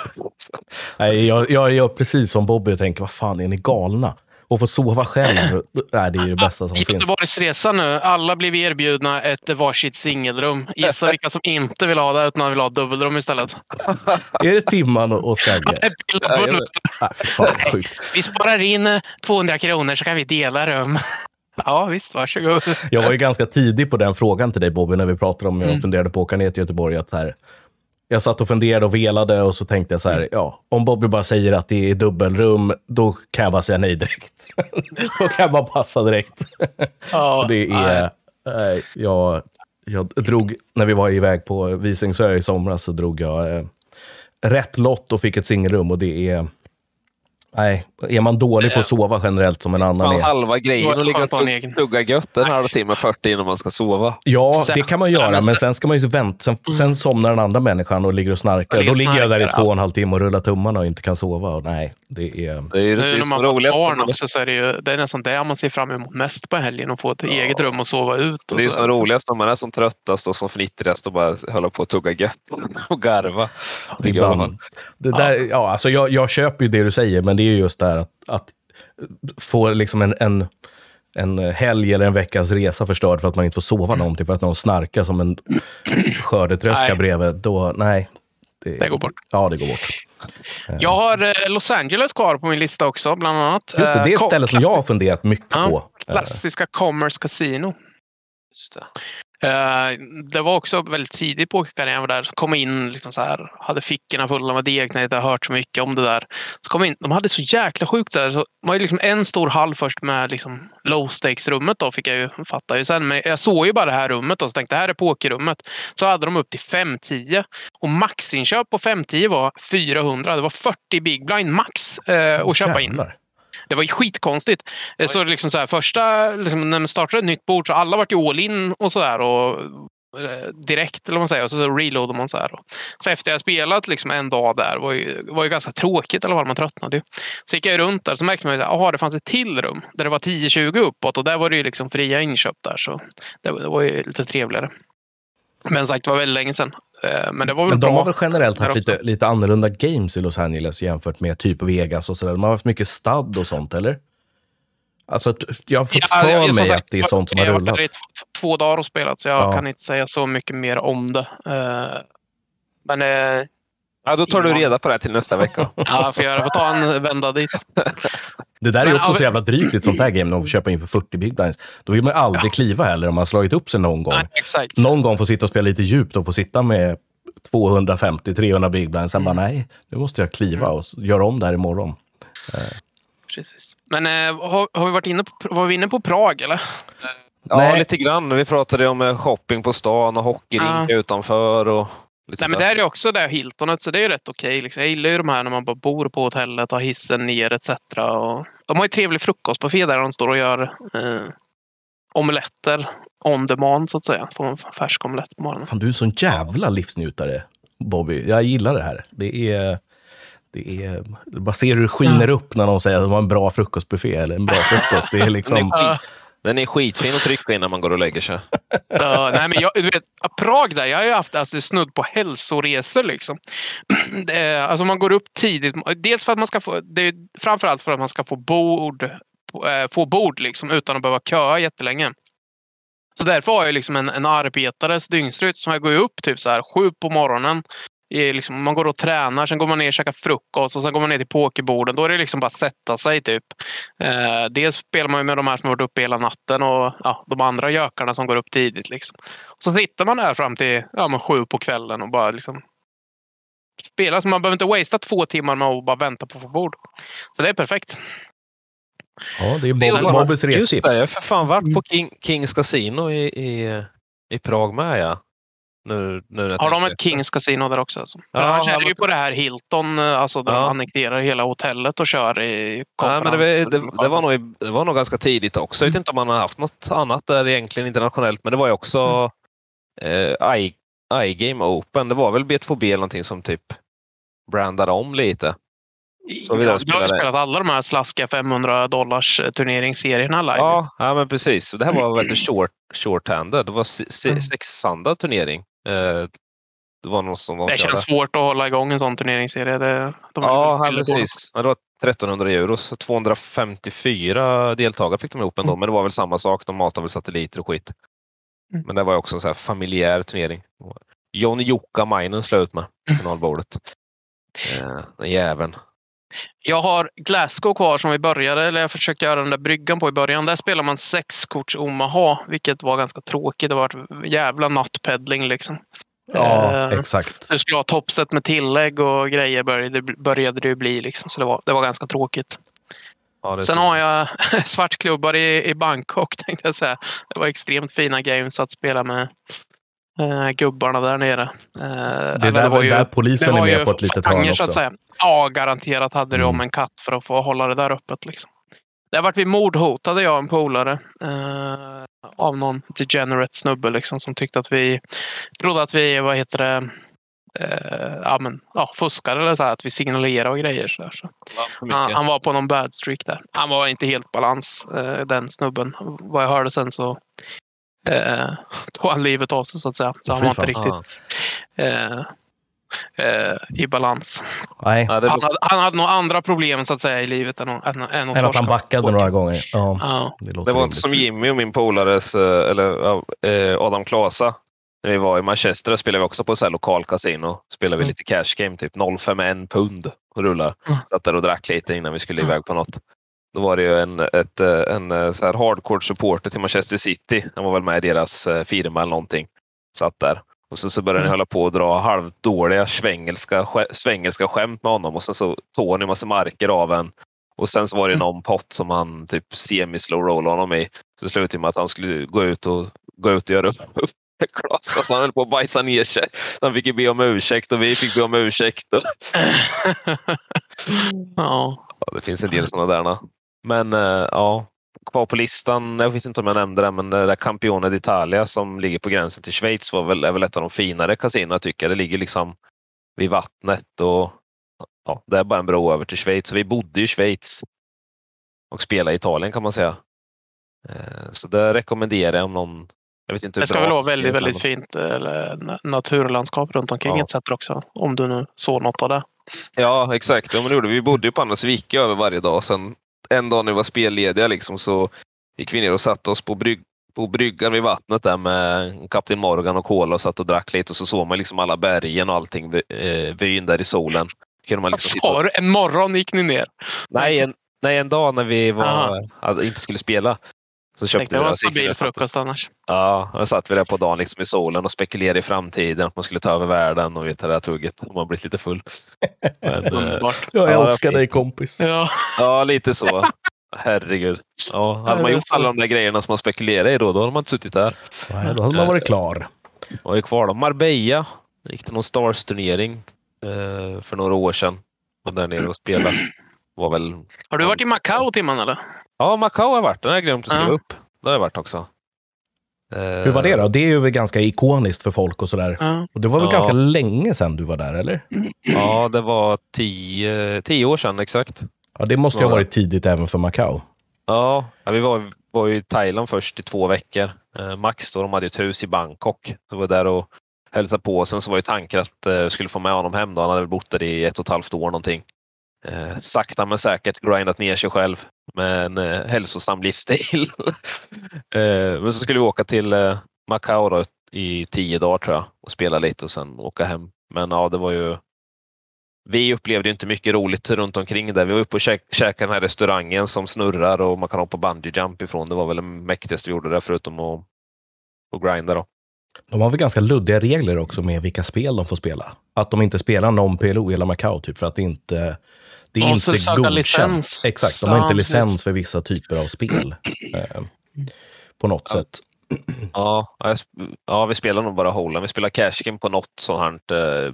Nej, jag, jag gör precis som Bobby och tänker, vad fan, är ni galna? Och få sova själv, nej, det är det bästa som finns. Göteborgsresan nu. Alla blev erbjudna ett varsitt singelrum. Gissa vilka som inte vill ha det utan vill ha dubbelrum istället. Är det Timman och Skagge? Nej, fy fan sjukt. Vi sparar in eh, 200 kronor så kan vi dela rum. Ja visst, varsågod. Jag var ju ganska tidig på den frågan till dig Bobby, när vi pratade om jag Mm. funderade på att åka ner till Göteborg. Att här, jag satt och funderade och velade och så tänkte jag så Mm. här, ja, om Bobby bara säger att det är dubbelrum, då kan jag bara säga nej direkt. då kan jag bara passa direkt. Ja, Och det är, eh, jag, jag drog, när vi var iväg på Visingsö i somras så drog jag eh, rätt lott och fick ett singelrum och det är, nej, är man dålig på att sova generellt som en annan Fan, är. halva grejen att ligga och egen. tugga gött en halvtimme 40 innan man ska sova. Ja, Sen- det kan man göra, men sen- ska man ju vänta. Sen, sen somnar den andra människan och ligger och snarkar. Då ligger jag där i två och en halv timme och rullar tummarna och inte kan sova. Och nej, det är... Det är det Nu är när som man får barn också så är det ju det är nästan det man ser fram emot mest på helgen. Att få ett eget rum och sova ut. Och Det är som roligast när man är som tröttast och som fnittrigast och bara håller på att tugga gött och garva. Det, det där, ja, alltså jag, jag köper ju det du säger, men det är ju just det här att, att få liksom en, en, en helg eller en veckas resa förstörd för att man inte får sova någonting, för att någon snarkar som en skördetröska Nej. bredvid. Då, nej. Det går bort. Ja, det går bort. Jag har eh, Los Angeles kvar på min lista också, bland annat. Just det, det är Eh, ett ko- ställe som jag har funderat mycket Ja, på. Eh, Klassiska Commerce Casino. Just det. Eh, det var också väldigt tidigt på karriären. Jag var där. Kom in, liksom så här, hade fickorna fulla med deg när jag inte hört så mycket om det där. Så kom in, de hade så jäkla sjukt där. Så det var ju liksom en stor hall först med liksom low stakes-rummet då, fick jag ju fatta ju sen. Men jag såg ju bara det här rummet och så tänkte det här är pokerrummet. Så hade de upp till 510 och maxinköp på 510 var 400. Det var 40 big blind max eh, att köpa in. jävlar. Det var ju skitkonstigt. Eh, Så liksom så här, första, liksom, när man startade ett nytt bord så alla vart ju all in och sådär. Och eh, direkt, eller vad man säger. Och så, så reloadade man så här. Så efter jag spelat liksom en dag där var ju, var ju ganska tråkigt alla fall. Man tröttnade ju. Så gick jag runt där så märkte man ju att det fanns ett till rum där det var 10-20 uppåt och där var det ju liksom fria inköp där. Så det, var- det var ju lite trevligare. Men sagt, det var väldigt länge sedan. Eh, Men det var väl Men bra. de har väl generellt haft lite, lite annorlunda games i Los Angeles jämfört med typ Vegas och sådär. De har haft mycket stad och sånt, eller? Alltså, jag har fått Ja, för jag- mig sagt, att det är sånt som har jag rullat. varit där i två dagar och spelat så jag Ja. kan inte säga så mycket mer om det. Eh, Men eh, Ja, då tar du reda på det här till nästa vecka. ja, jag får, göra, jag får ta en vända dit. Det där är Men, också ja, så jävla drygt i ett sånt här game, när man får köpa in för 40 big blinds. Då vill man ju aldrig kliva heller om man har slagit upp sig någon gång. Nej, exakt. Någon gång få sitta och spela lite djupt och få sitta med 250-300 big blind. Sen bara, Mm. nej, nu måste jag kliva och s- göra om det här imorgon. Precis. Men eh, har, har vi varit inne på, var vi inne på Prag eller? Ja, Nej. lite grann. Vi pratade om eh, shopping på stan och hockeyrink utanför. Och lite Nej, men det är ju också det Hiltonet, så det är ju rätt okej. liksom. Jag gillar ju de här när man bara bor på hotellet, har hissen ner etc. Och de har ju trevlig frukostbuffé där de står och gör eh, omeletter on demand så att säga. Får en färsk omelett på morgonen. Fan, du är sån jävla livsnjutare, Bobby. Jag gillar det här. Det är... Det är... Bara ser hur det skiner upp när någon säger att de har en bra frukostbuffé eller en bra frukost. Det är liksom... Den är, skitfin att trycka innan man går och lägger sig. Ja, nej, men jag, du vet, Prag där, jag har ju haft alltså, snudd på hälsoresor. Liksom. Det är, eh, alltså man går upp tidigt. Dels för att man ska få, det är framförallt för att man ska få bord, eh, få bord liksom, utan att behöva köa jättelänge. Så därför har jag liksom en, en arbetares dygnsrytm. jag går upp typ så här sju på morgonen. Liksom, man går och tränar, sen går man ner och käkar frukost och sen går man ner till pokerborden. Då är det liksom bara sätta sig typ. Eh, dels spelar man ju med de här som har varit uppe hela natten och ja, de andra gökarna som går upp tidigt. Liksom. Så sitter man där fram till ja, men sju på kvällen och bara liksom spelar. Så man behöver inte wastea två timmar med att bara vänta på att få bord. Så det är perfekt. Ja, det är Bob, Bobbys Just restips. det, jag har för fan varit på King, Kings Casino i, i, i Prag med. Ja. Nu, nu Har de ett Kings Casino där också? Alltså? Ja, annars är det ju på det här Hilton, eh, alltså där Ja. de annekterar hela hotellet och kör i konferens. men det, var- det, det, var nog, det var nog ganska tidigt också. Jag vet inte om man har haft något annat där egentligen internationellt, men det var ju också eh, I, iGame Open. Det var väl B2B eller någonting som typ brandade om lite. så vi ja, du har ju spelat alla de här slaskiga 500 dollars eh, turneringsserierna live. Ja, ja men precis. Det här var väldigt short, short-handed. Det var se- se- Mm. sexhandad turnering. Eh, det var något som de det körde. känns svårt att hålla igång en sån turneringsserie. Det, de Ja, billiga. precis. Ja, det var 1300 euro, så 254 deltagare fick de ihop ändå. Mm. Men det var väl samma sak. De matade väl satelliter och skit. Mm. Men det var också en så här familjär turnering. Johnny Jukka Mainen slut med finalbordet. Eh, den jäveln. Jag har Glasgow kvar som vi började, eller jag försökte göra den där bryggan på i början. Där spelar man sex korts Omaha, vilket var ganska tråkigt. Det var ett jävla nattpeddling liksom. Ja, Eh, exakt. Du skulle ha toppset med tillägg och grejer började, började det ju bli. Liksom, så det var, det var ganska tråkigt. Ja, det Sen så. har jag svartklubbar i, i Bangkok tänkte jag säga. Det var extremt fina games att spela med eh, gubbarna där nere. Eh, Det där, var ju- där polisen det är med ju på ett litet hörn så att också. säga. Ja, garanterat hade Mm. om en katt för att få hålla det där öppet. Liksom. Det har varit vid mordhotade jag och en polare. Eh, av någon degenerate snubbe liksom, som tyckte att vi trodde att vi, vad heter det, eh, ja, men, ja, fuskade eller så här, att vi signalerade och grejer. Så där, så. Han, mycket. han var på någon bad streak där. Han var inte helt balans, eh, den snubben. Vad jag hörde sen så eh, tog han livet av sig så att säga. Så han var inte riktigt eh, eh, i balans. Nej, Han hade, han hade nog andra problem så att säga i livet än, att- än, än att än att han backade några gånger. Ja, Ja. det låter Det var inte som Jimmy och min polares, eh, eller eh, Adam Klasa. När vi var i Manchester spelade vi också på så lokal kasino. Spelade vi Mm. lite cash game, typ 0,51 pund och rullar. Mm. Satt där och drack lite innan vi skulle Mm. iväg på något. Då var det ju en, ett, eh, en eh, så här hardcore supporter till Manchester City. Han var väl med i deras firma eller någonting. Satt där. Och så, så började ni Mm. hålla på och dra halvdåliga svängelska, sk- svängelska skämt med honom och sen så tog ni massa marker av en. Och sen så var det Mm. någon pott som han typ semi-slow roll honom i. Så slutade med att han skulle gå ut och, gå ut och göra upp, glas. Alltså han höll på att bajsa ner sig. Han fick ju be om ursäkt och vi fick be om ursäkt. Och, ja. ja, det finns en del sådana där. Men eh, ja, kvar på listan, jag vet inte om jag nämnde det, men det där Campione d'Italia som ligger på gränsen till Schweiz var väl, är väl ett av de finare kasinona tycker jag. Det ligger liksom vid vattnet och ja, det är bara en bro över till Schweiz. Så vi bodde i Schweiz och spelade i Italien kan man säga. Eh, Så det rekommenderar jag om någon jag vet inte Det ska väl vara väldigt, väldigt fint eh, naturlandskap runt omkring Ja. etc. också. Om du nu såg något av det. Ja, exakt. Ja, men det gjorde vi. vi bodde ju på andra så vi gick ju över varje dag. Sen en dag när vi var spellediga liksom, så gick vi ner och satte oss på, brygg, på bryggan vid vattnet där med Kapten Morgan och Cola och satt och drack lite och så såg man liksom alla bergen och allting, eh, vyn där i solen. Kunde man Vad liksom sitta sa du? En morgon gick ni ner? nej, en, nej, en dag när vi var, alltså, inte skulle spela. Så köpte Tänkte vi det var en vi stabil frukost annars. Ja, då satt vi där på dagen liksom i solen och spekulerade i framtiden, att man skulle ta över världen och vet det där tugget. Och man blivit lite full. Men, eh, Underbart. Jag Ja, älskar dig kompis. Ja. ja, lite så. Herregud. Ja, hade man gjort alla de där grejerna som man spekulerade i då, då hade man inte suttit där. Nej, då hade man varit klar. Och är kvar då. Marbella gick det någon Stars-turnering eh, för några år sedan. Och där nere och spelade. Var väl... Har du varit i Macao, Timman? Eller? Ja, Macao har jag varit. Den har jag glömt att skriva Ja. upp. Det har jag varit också. Hur var det då? Det är ju ganska ikoniskt för folk och sådär. Ja. Och det var väl Ja. ganska länge sedan du var där, eller? Ja, det var tio, tio år sedan exakt. Ja, det måste ju ha varit tidigt även för Macau. Ja, ja, vi var, var ju i Thailand först i två veckor. Eh, Max då, de hade ett hus i Bangkok. Så vi var där och hälsade på. Sen så var ju tanken att eh, skulle få med honom hem. Då. Han hade bott där i ett och ett halvt år någonting. Eh, sakta men säkert grindat ner sig själv med en eh, hälsosam livsstil. eh, men så skulle vi åka till eh, Macao då, i tio dagar tror jag och spela lite och sen åka hem. Men ja, det var ju vi upplevde inte mycket roligt runt omkring där. Vi var uppe och käk, käkade den här restaurangen som snurrar och man kan hoppa bungee jump ifrån. Det var väl det mäktigaste vi gjorde där förutom att, att grinda. Då. De har väl ganska luddiga regler också med vilka spel de får spela. Att de inte spelar non-PLO i hela Macau, typ, för att det inte det är inte godkänt. licens. Exakt, de har inte licens för vissa typer av spel. Eh, på något Ja. sätt. Ja, ja, vi spelar nog bara Holen. Vi spelar Cashkin på något sånt här eh,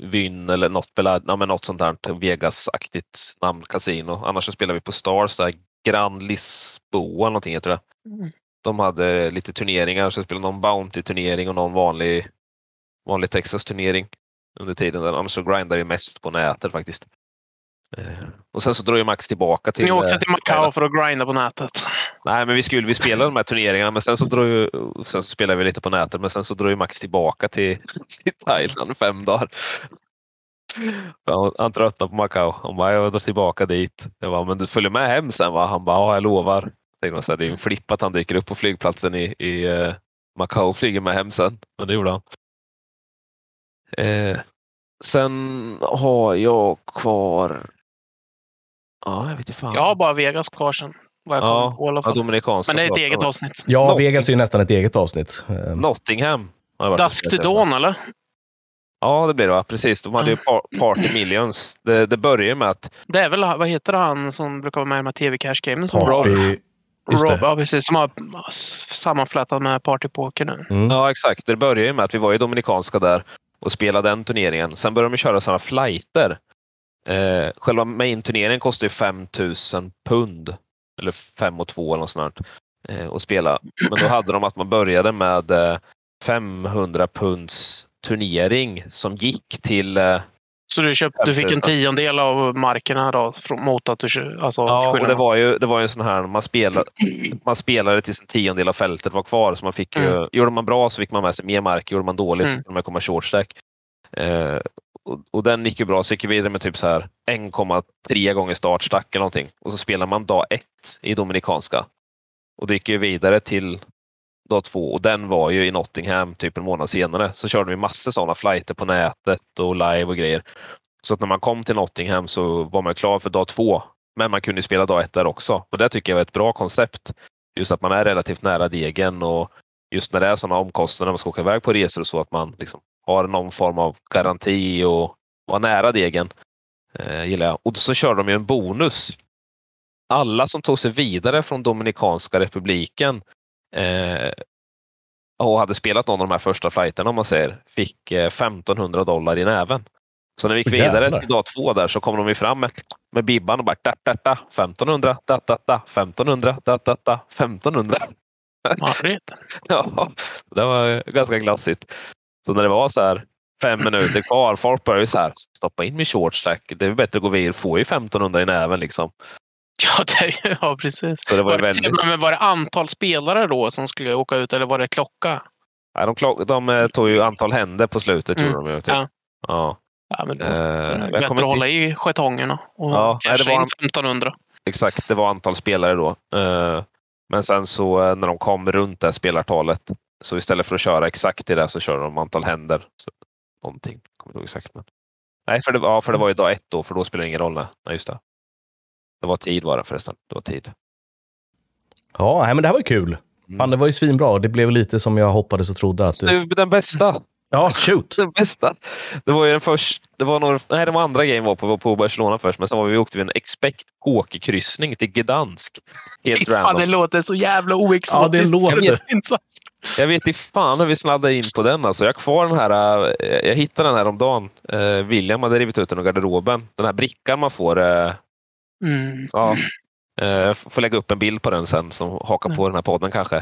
Vyn eller något, belad- ja, men något sånt här Vegas-aktigt namn kasino. Annars så spelar vi på Stars, där Grand Lisboa någonting heter det. Mm. De hade lite turneringar, så spelade någon Bounty-turnering och någon vanlig, vanlig Texas-turnering under tiden. Där. Annars så grindade vi mest på nätet faktiskt. Eh, Och sen så drog ju Max tillbaka till... Ni åkte eh, till Macao för att grinda på nätet. Nej, men vi skulle vi spelade de här turneringarna, men sen så drog ju, sen så spelade vi lite på nätet, men sen så drog ju Max tillbaka till, till Thailand fem dagar. Han tröttnade på Macao. Han bara, jag drar tillbaka dit. Jag bara, men du följer med hem sen va? Han bara, ja jag lovar. Jag tänkte, det är en flipp att han dyker upp på flygplatsen i, i eh, Macao och flyger med hem sen. Men det gjorde han. Eh, sen har jag kvar... Ja, jag vet inte fan. Jag har bara Vegas kvar sen. Vad jag Ja, kommer på i alla Ja, fall. Dominikanska. Men det är ett eget avsnitt. Ja, Något- Vegas är ju nästan ett eget avsnitt. Eh, Nottingham. Dusk to. Dawn, eller? Ja, det blir det va? Precis. De hade ju par Party Millions. Det, det börjar med att Det är väl, vad heter han som brukar vara med i de här TV Cash Games? Som Party... Rob, ja, precis. Som har sammanflätat med Party Poker nu. Mm. Ja, exakt. Det börjar ju med att vi var i Dominikanska där och spelade den turneringen. Sen började de köra sådana flighter. Eh, själva main-turneringen kostar ju 5 000 pund. Eller 5 och 2 eller något sånt. Eh, att spela. Men då hade de att man började med eh, 500 punds turnering som gick till eh, Så du, köpt, du fick en tiondel av markerna då, mot att du alltså, Ja, och det var ju, det var ju en sån här, man spelade, man spelade tills en tiondel av fältet var kvar. Så man fick ju, Mm. Gjorde man bra så fick man med sig mer mark, gjorde man dåligt så Mm. kunde man komma short stack. Eh, och, och den gick ju bra, så gick vi vidare med typ så här 1,3 gånger startstack eller någonting. Och så spelar man dag ett i Dominikanska. Och det gick ju vidare till dag två och den var ju i Nottingham typ en månad senare. Så körde vi massor sådana flighter på nätet och live och grejer. Så att när man kom till Nottingham så var man klar för dag två. Men man kunde spela dag ett där också. Och det tycker jag är ett bra koncept. Just att man är relativt nära degen och just när det är sådana omkostnader när man ska åka iväg på resor och så att man liksom har någon form av garanti och vara nära degen. Eh, gillar jag. Och så kör de ju en bonus. Alla som tog sig vidare från Dominikanska republiken eh, och hade spelat någon av de här första flighterna om man säger, fick eh, 1500 dollar i näven. Så när vi gick vidare jävlar. till dag två där så kom de ju fram med, med bibban och bara da, da, da, 1500, da, da, da, 1500, da, da, da, 1500. Marigt. Ja, det var ganska glassigt. Så när det var så här fem minuter kvar, folk började så här stoppa in min short stack. Det är bättre att gå vidare, få ju 1500 i näven liksom. Ja, det, ja precis. Så det var Var det, väldigt... men var det antal spelare då som skulle åka ut eller var det klocka? Nej, de, klock- de eh, tog ju antal händer på slutet. Mm, gjorde de ju, typ. ja. ja. Ja, men då, Eh, det är jag bättre att hålla i getongerna och Ja, nej, det var in han- 1500. exakt, det var antal spelare då. Eh, Men sen så när de kom runt det spelartalet, så istället för att köra exakt i det så körde de antal händer. Så, någonting, kommer inte ihåg exakt. Men... Nej, för det, ja, för det var ju dag ett då, för då spelar det ingen roll. Nej, Nej, just det. Det var tid var det förresten. Det var tid. Ja, nej, men det här var ju kul. Fan, det var ju svinbra. Det blev lite som jag hoppades och trodde. Att det... Det- Den bästa. Ja, shoot! Den bästa. Det var ju den först, det var några, nej, det var andra game var på, var på Barcelona först, men sen var vi, åkte vi en expect hockeyskryssning till Gdansk. Helt fan, det random. låter så jävla oexotiskt. Ja, det låter Jag det. vet inte. Jag vet inte fan hur vi sladdade in på den. Alltså. Jag har kvar den här, eh, jag hittade den här om dagen. Eh, William hade rivit ut den ur garderoben. Den här brickan man får. Eh, Mm. ja, eh, jag får lägga upp en bild på den sen som hakar på Mm. den här podden kanske.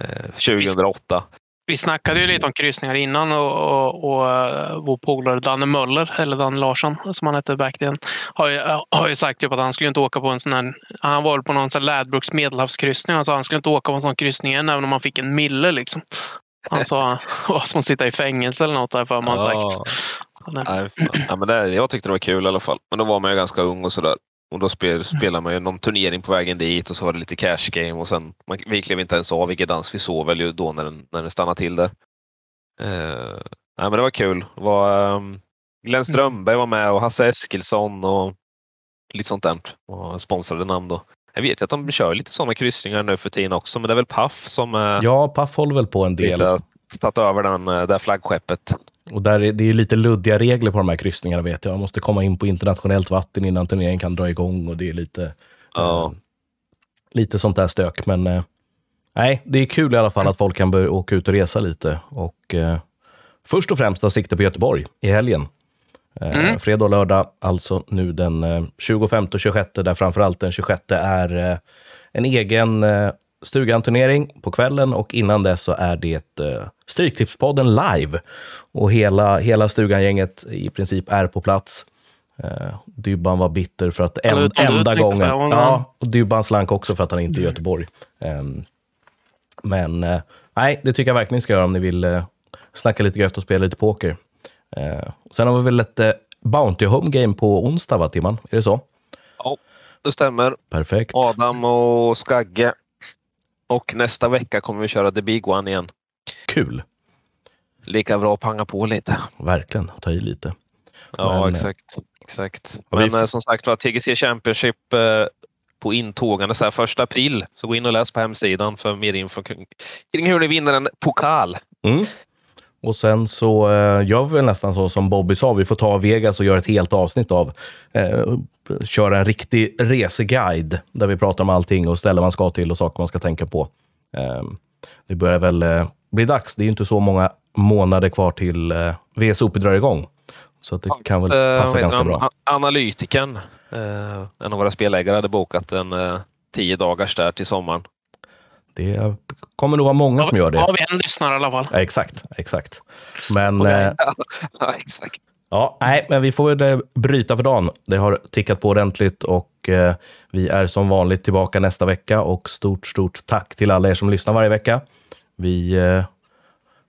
Eh, 2008. Vi snackade ju lite om kryssningar innan och, och, och eh, vår polare Danne Möller, eller Danne Larsson som han hette back then, har ju, har ju sagt typ att han skulle inte åka på en sån här... Han var på någon sån här Ladbrokes medelhavskryssning. Han sa att han skulle inte åka på en sån kryssning igen även om han fick en mille. Liksom. Han sa det var som att sitta i fängelse eller något för man sagt. Ja. Nej, ja, men det, jag tyckte det var kul i alla fall. Men då var man ju ganska ung och sådär. Och då spel, spelade man ju någon turnering på vägen dit och så var det lite cash game och sen man, vi klev inte ens av vilket dans vi sov väl ju då när den, när den stannade till där. Uh, nej, men det var kul. Det var, um, Glenn Strömberg var med och Hasse Eskilsson och lite sånt där. Och sponsrade namn då. Jag vet ju att de kör lite sådana kryssningar nu för tiden också, men det är väl Paff som uh, Ja, Paff håller väl på en del. har tagit över den, det här flaggskeppet. Och där är, det är lite luddiga regler på de här kryssningarna vet jag. Man måste komma in på internationellt vatten innan turneringen kan dra igång och det är lite, Ja. eh, lite sånt där stök. Men eh, nej, det är kul i alla fall att folk kan börja åka ut och resa lite. Och eh, först och främst ha sikte på Göteborg i helgen. Eh, Mm. Fredag och lördag, alltså nu den eh, 25 och 26, där framförallt den 26 är eh, en egen eh, Stugan-turnering på kvällen och innan dess så är det eh, Stryktipspodden live. Och hela, hela Stugan-gänget i princip är på plats. Eh, Dybban var bitter för att en, du, enda gången... Ja, och Dybban slank också för att han inte är i Göteborg. Ehm, men eh, nej, det tycker jag verkligen ni ska göra om ni vill eh, snacka lite gött och spela lite poker. Eh, sen har vi väl ett eh, Bounty Home Game på onsdag, va, Timman? Är det så? Ja, det stämmer. Perfekt. Adam och Skagge. Och nästa vecka kommer vi köra The Big One igen. Kul. Lika bra att panga på lite. Verkligen. Ta i lite. Ja, Men, exakt. exakt. Vi Men får- eh, som sagt var, TGC Championship eh, på intågande så här, första april. Så gå in och läs på hemsidan för mer info kring, kring hur ni vinner en pokal. Mm. Och sen så eh, gör vi väl nästan så som Bobby sa, vi får ta Vegas och göra ett helt avsnitt av. Eh, köra en riktig reseguide där vi pratar om allting och ställen man ska till och saker man ska tänka på. Eh, det börjar väl eh, bli dags. Det är ju inte så många månader kvar till eh, VSOP drar igång. Så att det kan väl Eh, passa heter ganska han? bra. A- Analytikern, eh, en av våra spelägare, hade bokat en eh, tio dagars där till sommaren. Det kommer nog vara många som gör det. Har vi en lyssnare i alla fall. Ja, exakt, exakt. Men Okej. eh, ja, exakt. Ja, nej, men vi får väl eh, bryta för dagen. Det har tickat på ordentligt och eh, vi är som vanligt tillbaka nästa vecka. Och stort, stort tack till alla er som lyssnar varje vecka. Vi eh,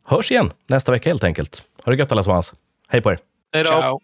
hörs igen nästa vecka helt enkelt. Ha det gött allesammans. Hej på er! Hej då. Ciao.